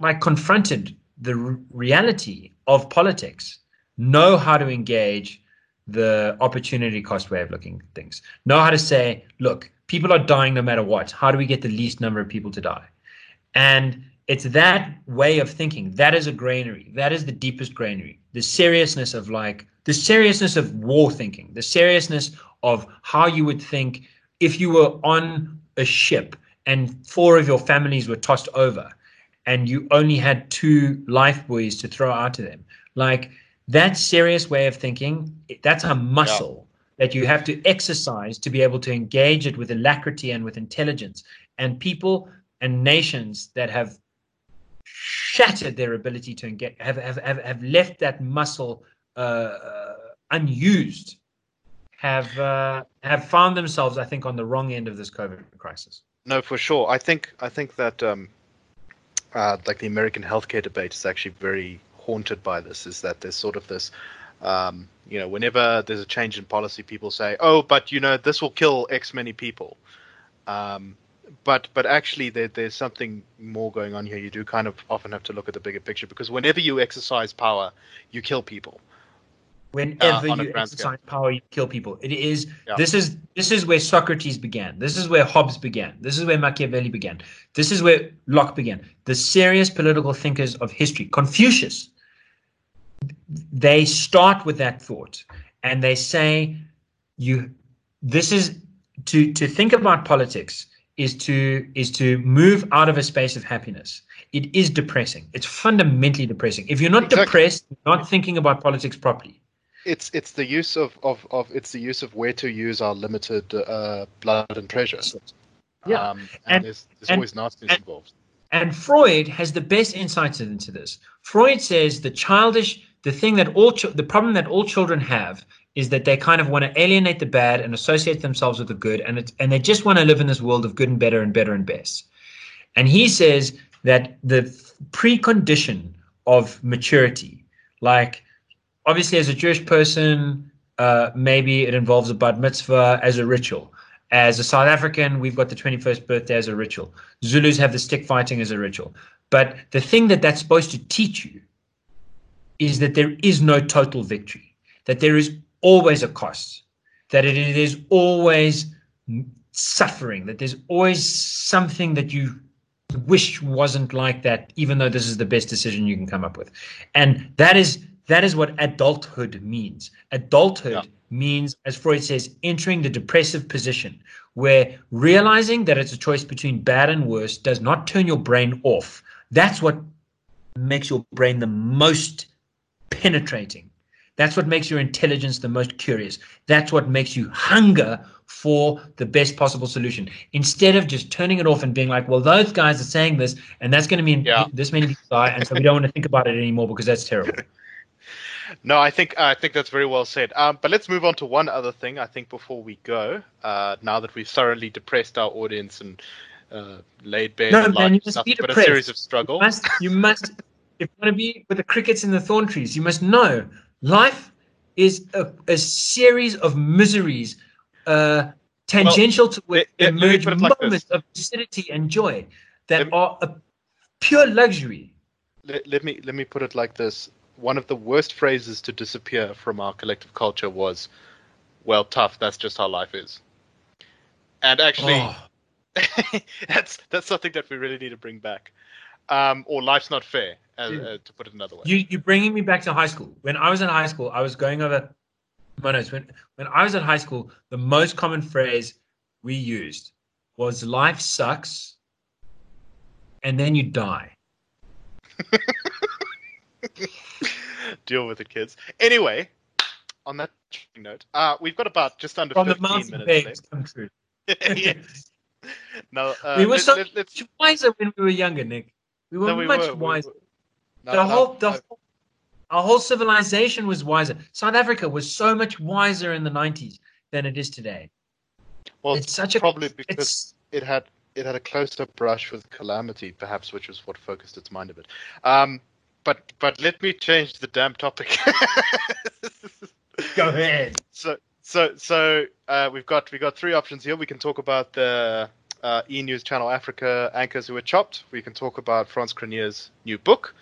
like confronted the reality of politics, know how to engage the opportunity cost way of looking at things. Know how to say, look, people are dying no matter what. How do we get the least number of people to die? And it's that way of thinking. That is a granary. That is the deepest granary. The seriousness of like the seriousness of war thinking, the seriousness of how you would think if you were on a ship and four of your families were tossed over and you only had two life buoys to throw out to them. Like that serious way of thinking, that's a muscle yeah. that you have to exercise to be able to engage it with alacrity and with intelligence. And people and nations that have shattered their ability to engage have have, have, have left that muscle uh, unused have uh, have found themselves, I think, on the wrong end of this COVID crisis. No, for sure. I think I think that um, uh, like the American healthcare debate is actually very haunted by this is that there's sort of this um, you know whenever there's a change in policy people say oh but you know this will kill x many people um, but but actually there, there's something more going on here. You do kind of often have to look at the bigger picture because whenever you exercise power you kill people. Whenever uh, you exercise power you kill people. It is yeah. this is this is where socrates began. This is where hobbes began. This is where machiavelli began. This is where locke began. The serious political thinkers of history confucius they start with that thought and they say you this is to to think about politics is to is to move out of a space of happiness. It is depressing. It's fundamentally depressing. If you're not exactly. depressed you're not thinking about politics properly. It's it's the use of, of, of it's the use of where to use our limited uh, blood and treasure. Yeah. Um, and, and, there's, there's and, always nastiness involved. and freud has the best insights into this. Freud says the childish the thing that all ch- the problem that all children have is that they kind of want to alienate the bad and associate themselves with the good and it's, and they just want to live in this world of good and better and better and best. And he says that the precondition of maturity like obviously as a jewish person uh, maybe it involves a bat mitzvah as a ritual. As a south african we've got the 21st birthday as a ritual. Zulus have the stick fighting as a ritual. But the thing that that's supposed to teach you is that there is no total victory, that there is always a cost, that it is always suffering, that there's always something that you wish wasn't like that, even though this is the best decision you can come up with. And that is that is what adulthood means. Adulthood yeah. means, as Freud says, entering the depressive position where realizing that it's a choice between bad and worse does not turn your brain off. That's what makes your brain the most penetrating. That's what makes your intelligence the most curious. That's what makes you hunger for the best possible solution. Instead of just turning it off and being like, well, those guys are saying this, and that's going to mean yeah. this many people die, and so we don't want to think about it anymore because that's terrible. no, I think I think that's very well said. Um, but let's move on to one other thing. I think before we go, uh, now that we've thoroughly depressed our audience and uh, laid bare no, the man, you life, must nothing be but a series of struggle. You must, you must, if you want to be with the crickets and the thorn trees, you must know life is a, a series of miseries, uh, tangential to which let- let emerge it like moments of lucidity and joy that me- are a pure luxury. let, let me let me put it like this: one of the worst phrases to disappear from our collective culture was, "Well, tough. That's just how life is." And actually, Oh. that's that's something that we really need to bring back. Um, or life's not fair, uh, uh, to put it another way. You you're bringing me back to high school. When I was in high school, I was going over my notes. When when I was in high school, the most common phrase we used was "life sucks," and then you die. Deal with it, kids. Anyway, on that note, uh, we've got about just under From 15 mountain minutes left. yes. No, uh, we were let, so let, much wiser when we were younger, Nick. We were no, we much were, we wiser. were. The no, whole, the no. whole, our whole civilization was wiser. South Africa was so much wiser in the '90s than it is today. well, it's such a probably because it had it had a closer brush with calamity, perhaps, which was what focused its mind a bit. Um, but but let me change the damn topic. go ahead. so so so uh, we've got we got three options here. We can talk about the uh, E News Channel Africa anchors who were chopped. We can talk about Frans Cronje's new book,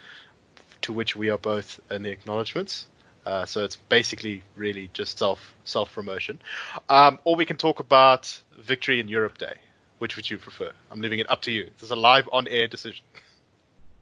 to which we are both in the acknowledgements. Uh, so it's basically really just self self promotion. Um, or we can talk about Victory in Europe Day. Which would you prefer? I'm leaving it up to you. This is a live on air decision.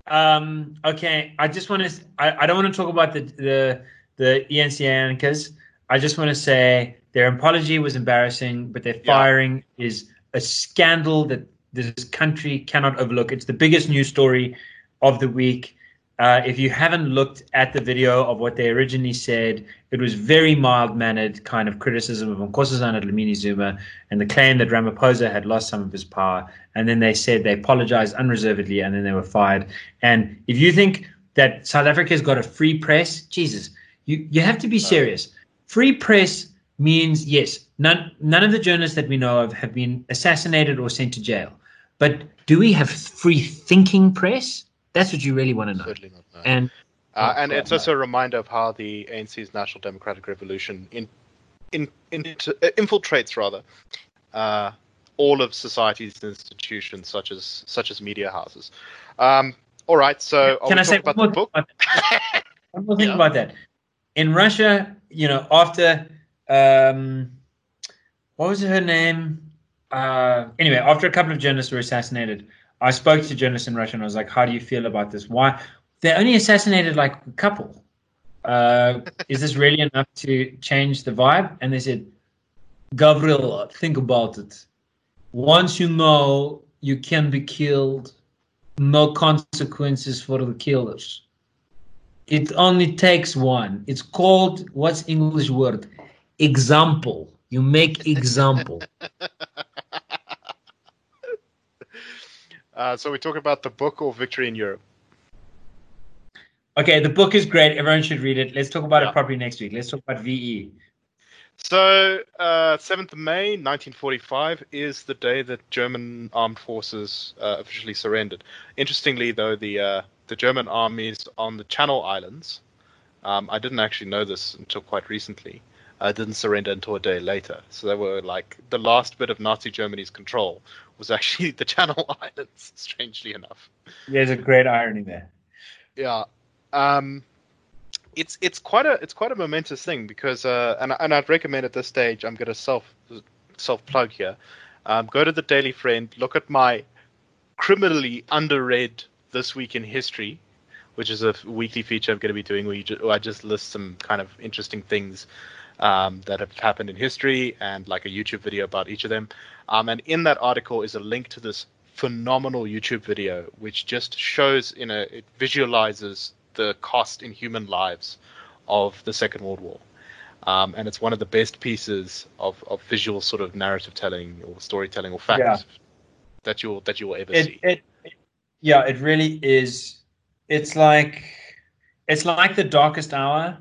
Um, okay, I just want to. I, I don't want to talk about the the the E ENCA anchors. I just want to say their apology was embarrassing, but their Yeah. firing is a scandal that this country cannot overlook. It's the biggest news story of the week. Uh, if you haven't looked at the video of what they originally said, it was very mild mannered kind of criticism of Nkosazana Dlamini Zuma and the claim that Ramaphosa had lost some of his power. And then they said they apologized unreservedly and then they were fired. And if you think that South Africa's got a free press, Jesus, you, you have to be serious. Free press means yes, none none of the journalists that we know of have been assassinated or sent to jail. But do we have free thinking press? That's what you really want to know. Certainly not. no. And Uh, Oh, and it's also a reminder of how the ANC's National Democratic Revolution in, in, in, uh, infiltrates rather uh, all of society's institutions, such as such as media houses. Um, all right, so can I say about the book? about one more thing Yeah. about that? In Russia, you know, after um, what was her name? Uh, anyway, after a couple of journalists were assassinated, I spoke to journalists in Russia and I was like, "How do you feel about this? Why they only assassinated like a couple? Uh, is this really enough to change the vibe?" And they said, "Gavril, think about it. Once you know you can be killed, no consequences for the killers. It only takes one. It's called what's English word? Example. You make example. Uh, so we talk about the book or Victory in Europe. Okay, the book is great. Everyone should read it. Let's talk about Yeah. it properly next week. Let's talk about. VE. So, uh, 7th of May, 1945, is the day that German armed forces uh, officially surrendered. Interestingly, though, the uh, the German armies on the Channel Islands, um, I didn't actually know this until quite recently, uh, didn't surrender until a day later. So they were like the last bit of Nazi Germany's control was actually the Channel Islands. Strangely enough. There's a great irony there. Yeah. Um, it's it's quite a it's quite a momentous thing because uh, and and I'd recommend at this stage I'm going to self self plug here. Um, go to the Daily Friend, look at my criminally underread this week in history, which is a weekly feature I'm going to be doing where, you ju- where I just list some kind of interesting things um, that have happened in history and like a YouTube video about each of them. Um, and in that article is a link to this phenomenal YouTube video, which just shows in a it visualizes the cost in human lives of the Second World War. Um, and it's one of the best pieces of, of visual sort of narrative telling or storytelling or fact Yeah. that you'll that you will ever It, see. it, it- yeah, it really is. It's like it's like the darkest hour,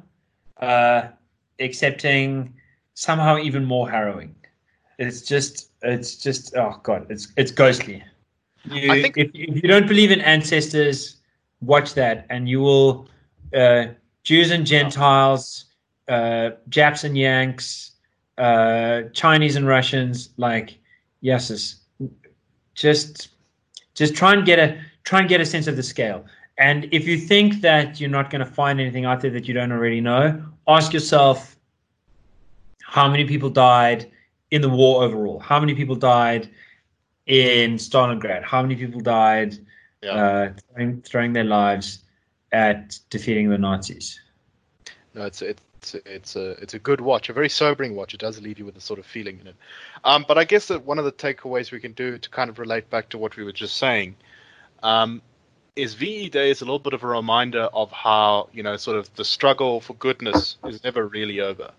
uh, accepting somehow even more harrowing. It's just, it's just, oh god, it's it's ghostly. You, I think- if, if you don't believe in ancestors, watch that, and you will. Uh, Jews and Gentiles, uh, Japs and Yanks, uh, Chinese and Russians, like yes, just just try and get a try and get a sense of the scale. And if you think that you're not going to find anything out there that you don't already know, ask yourself how many people died in the war overall. How many people died in Stalingrad? How many people died Yeah. uh, throwing, throwing their lives at defeating the Nazis? No, it's it's it's a it's a good watch, a very sobering watch. It does leave you with a sort of feeling in it. Um, but I guess that one of the takeaways we can do to kind of relate back to what we were just saying, um, is VE Day is a little bit of a reminder of how you know sort of the struggle for goodness is never really over.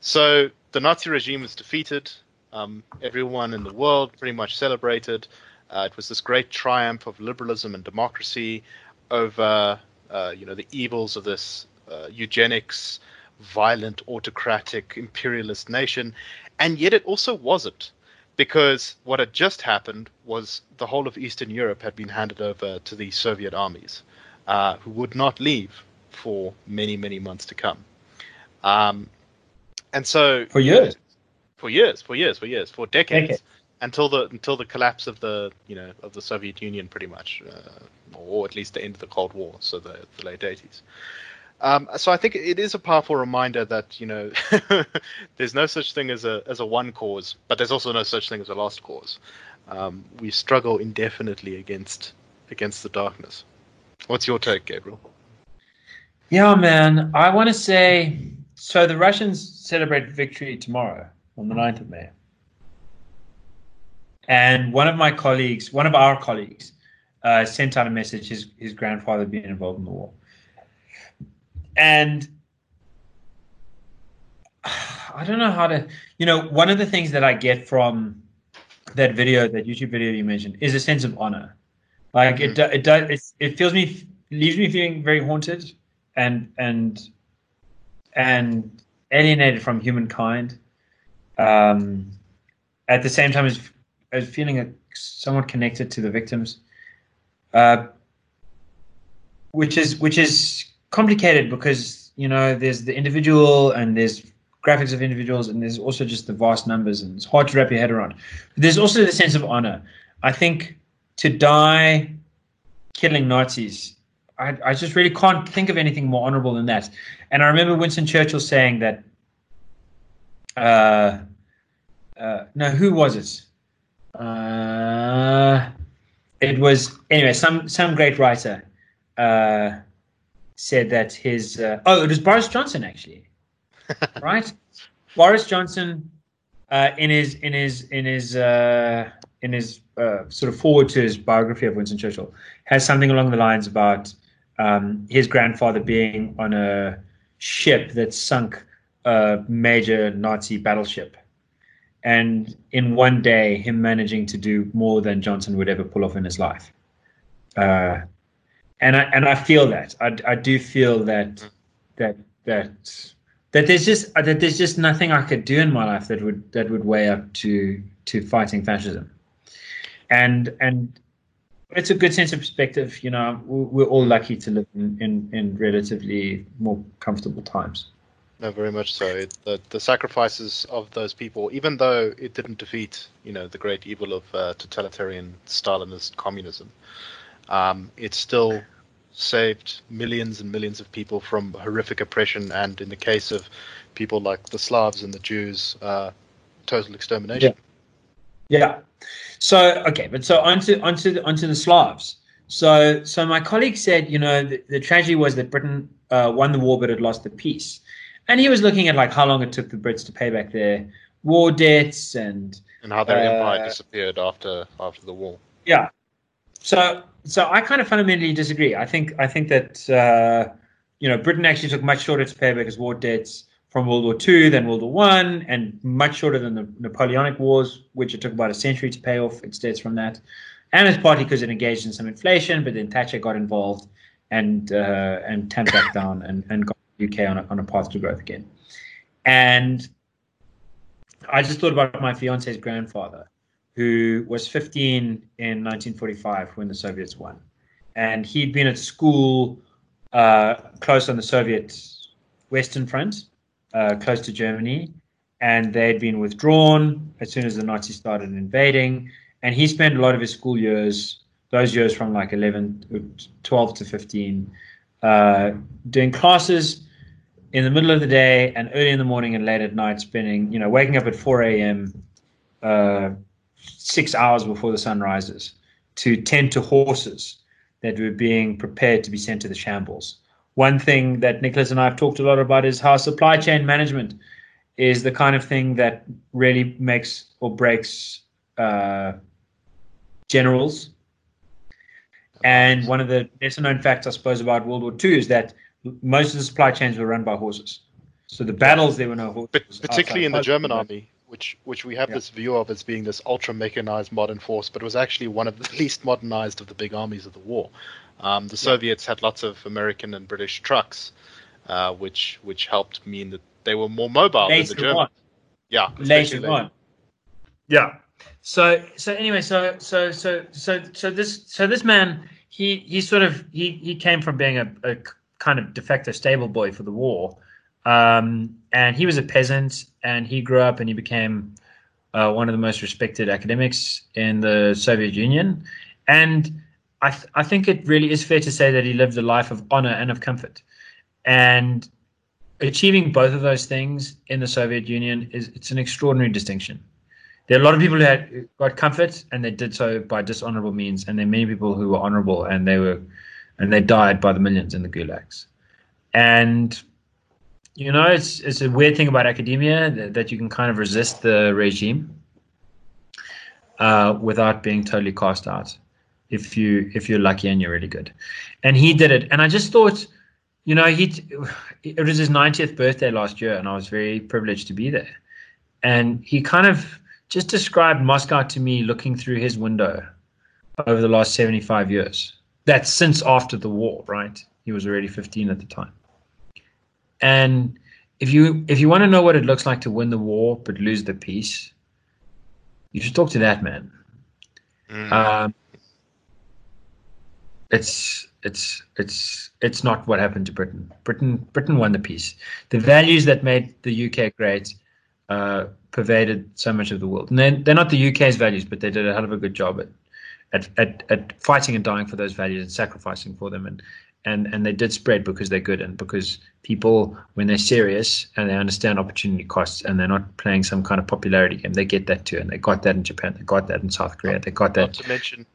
So the Nazi regime was defeated. Um, everyone in the world pretty much celebrated. Uh, it was this great triumph of liberalism and democracy over uh, you know the evils of this uh, eugenics, violent, autocratic, imperialist nation, and yet it also wasn't, because what had just happened was the whole of Eastern Europe had been handed over to the Soviet armies, uh, who would not leave for many, many months to come. Um, and so For years. for years, for years, for years, for decades, until the until the collapse of the you know of the Soviet Union, pretty much, uh, or at least the end of the Cold War, so the, the late eighties. Um, so I think it is a powerful reminder that you know there's no such thing as a as a one cause, but there's also no such thing as a lost cause. Um, we struggle indefinitely against against the darkness. What's your take, Gabriel? Yeah, man. I want to say so the Russians celebrate victory tomorrow on the 9th of May. And one of my colleagues, one of our colleagues, uh, sent out a message his, his grandfather being involved in the war. And I don't know how to, you know, one of the things that I get from that video, that YouTube video you mentioned, is a sense of honor. Like it, do- it does, it, it feels me, leaves me feeling very haunted and and and alienated from humankind. Um, at the same time as as feeling a, somewhat connected to the victims, uh, which is which is complicated because you know there's the individual and there's graphics of individuals and there's also just the vast numbers and it's hard to wrap your head around. But there's also the sense of honor. I think to die killing Nazis I, I just really can't think of anything more honorable than that. And I remember Winston Churchill saying that. Uh, uh, no, who was it? Uh, it was anyway. Some some great writer uh, said that his. Uh, oh, it was Boris Johnson actually, right? Boris Johnson, uh, in his in his in his uh, in his uh, sort of forward to his biography of Winston Churchill, has something along the lines about um, his grandfather being on a ship that sunk a major Nazi battleship. And in one day, him managing to do more than Johnson would ever pull off in his life. Uh, and I and I feel that I, I do feel that that that that there's just that there's just nothing I could do in my life that would that would weigh up to to fighting fascism. And and it's a good sense of perspective. You know, we're all lucky to live in, in, in relatively more comfortable times. No, very much so. It, the the sacrifices of those people, even though it didn't defeat, you know, the great evil of uh, totalitarian Stalinist communism, um, it still saved millions and millions of people from horrific oppression, and in the case of people like the Slavs and the Jews, uh, total extermination. Yeah. yeah. So okay, but so onto onto the, onto the Slavs. So so my colleague said, you know, the, the tragedy was that Britain uh, won the war, but had lost the peace. And he was looking at like how long it took the Brits to pay back their war debts and and how their Uh, empire disappeared after after the war. yeah. So so I kind of fundamentally disagree. I think I think that uh, you know Britain actually took much shorter to pay back its war debts from World War II than World War One, and much shorter than the Napoleonic Wars, which it took about a century to pay off its debts from that. And it's partly because it engaged in some inflation, but then Thatcher got involved and uh, and tamped back down and, and got the UK on a, on a path to growth again. And I just thought about my fiance's grandfather, who was 15 in 1945 when the Soviets won. And he'd been at school uh, close on the Soviet Western Front, uh, close to Germany. And they'd been withdrawn as soon as the Nazis started invading. And he spent a lot of his school years, those years from like 11, 12 to 15, uh, doing classes in the middle of the day and early in the morning and late at night, spending, you know, waking up at 4 a.m., uh, six hours before the sun rises to tend to horses that were being prepared to be sent to the shambles. One thing that Nicholas and I have talked a lot about is how supply chain management is the kind of thing that really makes or breaks uh, generals. And one of the lesser known facts, I suppose, about World War II is that most of the supply chains were run by horses. So the battles there were no horses. But particularly in the German army, which which we have yeah. this view of as being this ultra mechanized modern force, but it was actually one of the least modernized of the big armies of the war. Um, the Soviets had lots of American and British trucks, uh, which which helped mean that they were more mobile later than the Germans. On. Yeah, later, later on. Yeah. So so anyway, so so so so so this so this man he he sort of he he came from being a, a kind of de facto stable boy for the war. Um, and he was a peasant and he grew up and he became uh, one of the most respected academics in the Soviet Union. And I, th- I think it really is fair to say that he lived a life of honor and of comfort. And achieving both of those things in the Soviet Union is it's an extraordinary distinction. There are a lot of people who had got comfort and they did so by dishonorable means, and there are many people who were honorable and they were and they died by the millions in the gulags. And you know, it's it's a weird thing about academia that, that you can kind of resist the regime uh, without being totally cast out if you if you're lucky and you're really good. And he did it. And I just thought, you know, he it was his 90th birthday last year, and I was very privileged to be there. And he kind of just described Moscow to me looking through his window over the last 75 years that's since after the war, right? He was already 15 at the time. And if you if you want to know what it looks like to win the war but lose the peace, you should talk to that man. Mm. Um, it's it's it's it's not what happened to Britain. Britain Britain won the peace. The values that made the UK great uh, pervaded so much of the world, and they're, they're not the UK's values, but they did a hell of a good job at at, at, at fighting and dying for those values and sacrificing for them and and and they did spread because they're good and because people when they're serious and they understand opportunity costs and they're not playing some kind of popularity game they get that too and they got that in japan they got that in south korea they got that not to mention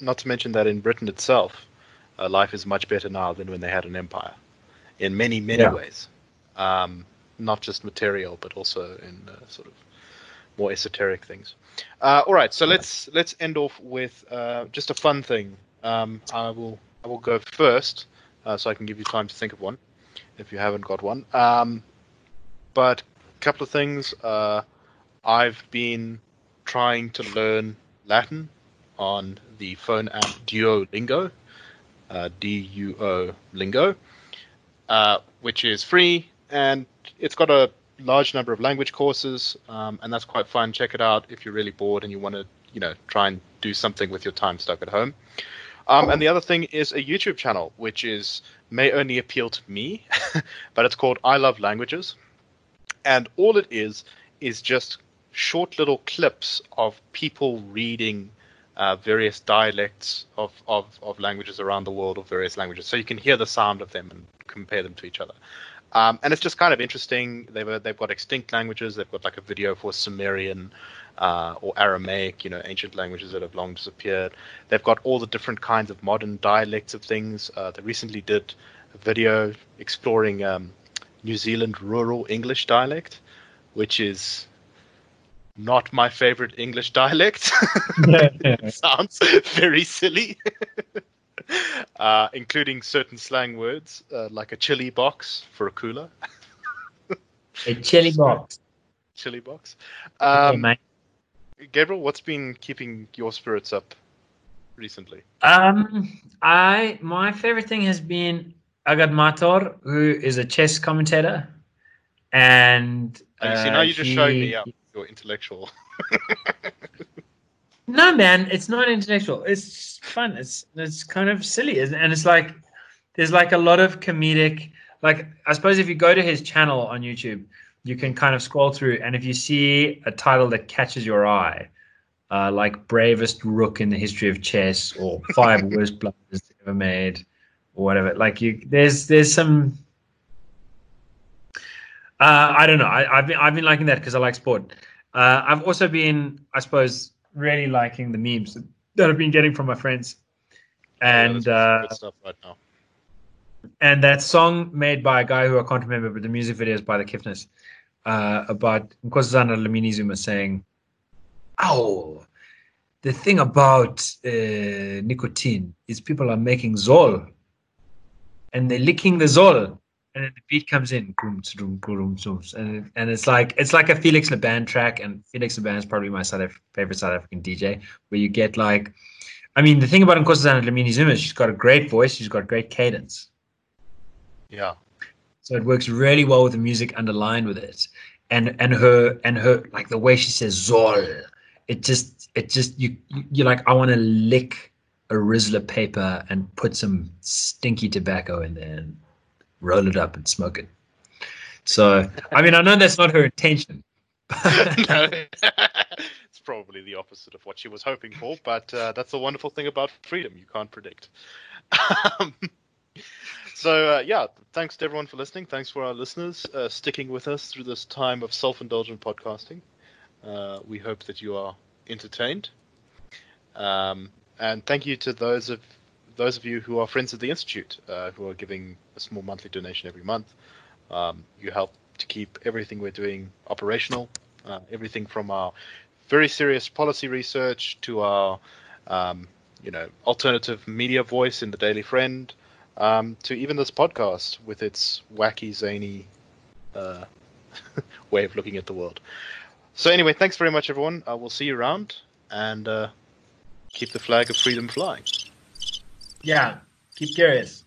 not to mention that in britain itself uh, life is much better now than when they had an empire in many many yeah. ways um, not just material but also in uh, sort of more esoteric things uh, all right, so let's let's end off with uh, just a fun thing. Um, I will I will go first, uh, so I can give you time to think of one, if you haven't got one. Um, but a couple of things. Uh, I've been trying to learn Latin on the phone app Duolingo, uh, D-U-O Lingo, uh, which is free and it's got a large number of language courses, um, and that's quite fun. Check it out if you're really bored and you want to, you know, try and do something with your time stuck at home. Um, and the other thing is a YouTube channel, which is may only appeal to me, but it's called I Love Languages, and all it is is just short little clips of people reading uh, various dialects of, of, of languages around the world of various languages, so you can hear the sound of them and compare them to each other. Um, and it's just kind of interesting. They've they've got extinct languages. They've got like a video for Sumerian uh, or Aramaic, you know, ancient languages that have long disappeared. They've got all the different kinds of modern dialects of things. Uh, they recently did a video exploring um, New Zealand rural English dialect, which is not my favorite English dialect. sounds very silly. uh, including certain slang words uh, like a chili box for a cooler. a chili box. Chili box. Um, okay, Gabriel, what's been keeping your spirits up recently? Um, I my favorite thing has been Agadmator, who is a chess commentator, and Oh, see, uh, now you're just he- showing me up your intellectual. No, man, it's not intellectual. It's fun. It's it's kind of silly, and it's like there's like a lot of comedic. Like I suppose if you go to his channel on YouTube, you can kind of scroll through, and if you see a title that catches your eye, uh, like bravest rook in the history of chess, or five worst blunders ever made, or whatever, like you, there's there's some. Uh, I don't know. I, I've been I've been liking that because I like sport. Uh, I've also been, I suppose, really liking the memes that I've been getting from my friends, and Yeah, uh, stuff right now. and that song made by a guy who I can't remember, but the music video is by the Kiffness uh, about Nkosazana Zuma saying, "Oh, the thing about uh, nicotine is people are making zol, and they're licking the zol." And then the beat comes in, and and it's like it's like a Felix Laband track, and Felix Laband is probably my South favorite South African DJ, where you get like, I mean, the thing about Nkosazana Dlamini Zuma is she's got a great voice, she's got great cadence, Yeah. So it works really well with the music underlined with it, and and her and her like the way she says Zol, it just it just you you're like I want to lick a Rizla paper and put some stinky tobacco in there and roll it up and smoke it. So I mean I know that's not her intention. no, it's probably the opposite of what she was hoping for, but uh, that's the wonderful thing about freedom. You can't predict. Um, so, uh, yeah, thanks to everyone for listening. Thanks for our listeners uh, sticking with us through this time of self indulgent podcasting. Uh, we hope that you are entertained. Um, and thank you to those of those of you who are friends of the institute uh, who are giving a small monthly donation every month. Um, you help to keep everything we're doing operational. Uh, everything from our very serious policy research to our, um, you know, alternative media voice in the Daily Friend, um, to even this podcast with its wacky, zany uh, way of looking at the world. So anyway, thanks very much, everyone. Uh, we'll see you around, and uh, keep the flag of freedom flying. Yeah, keep curious.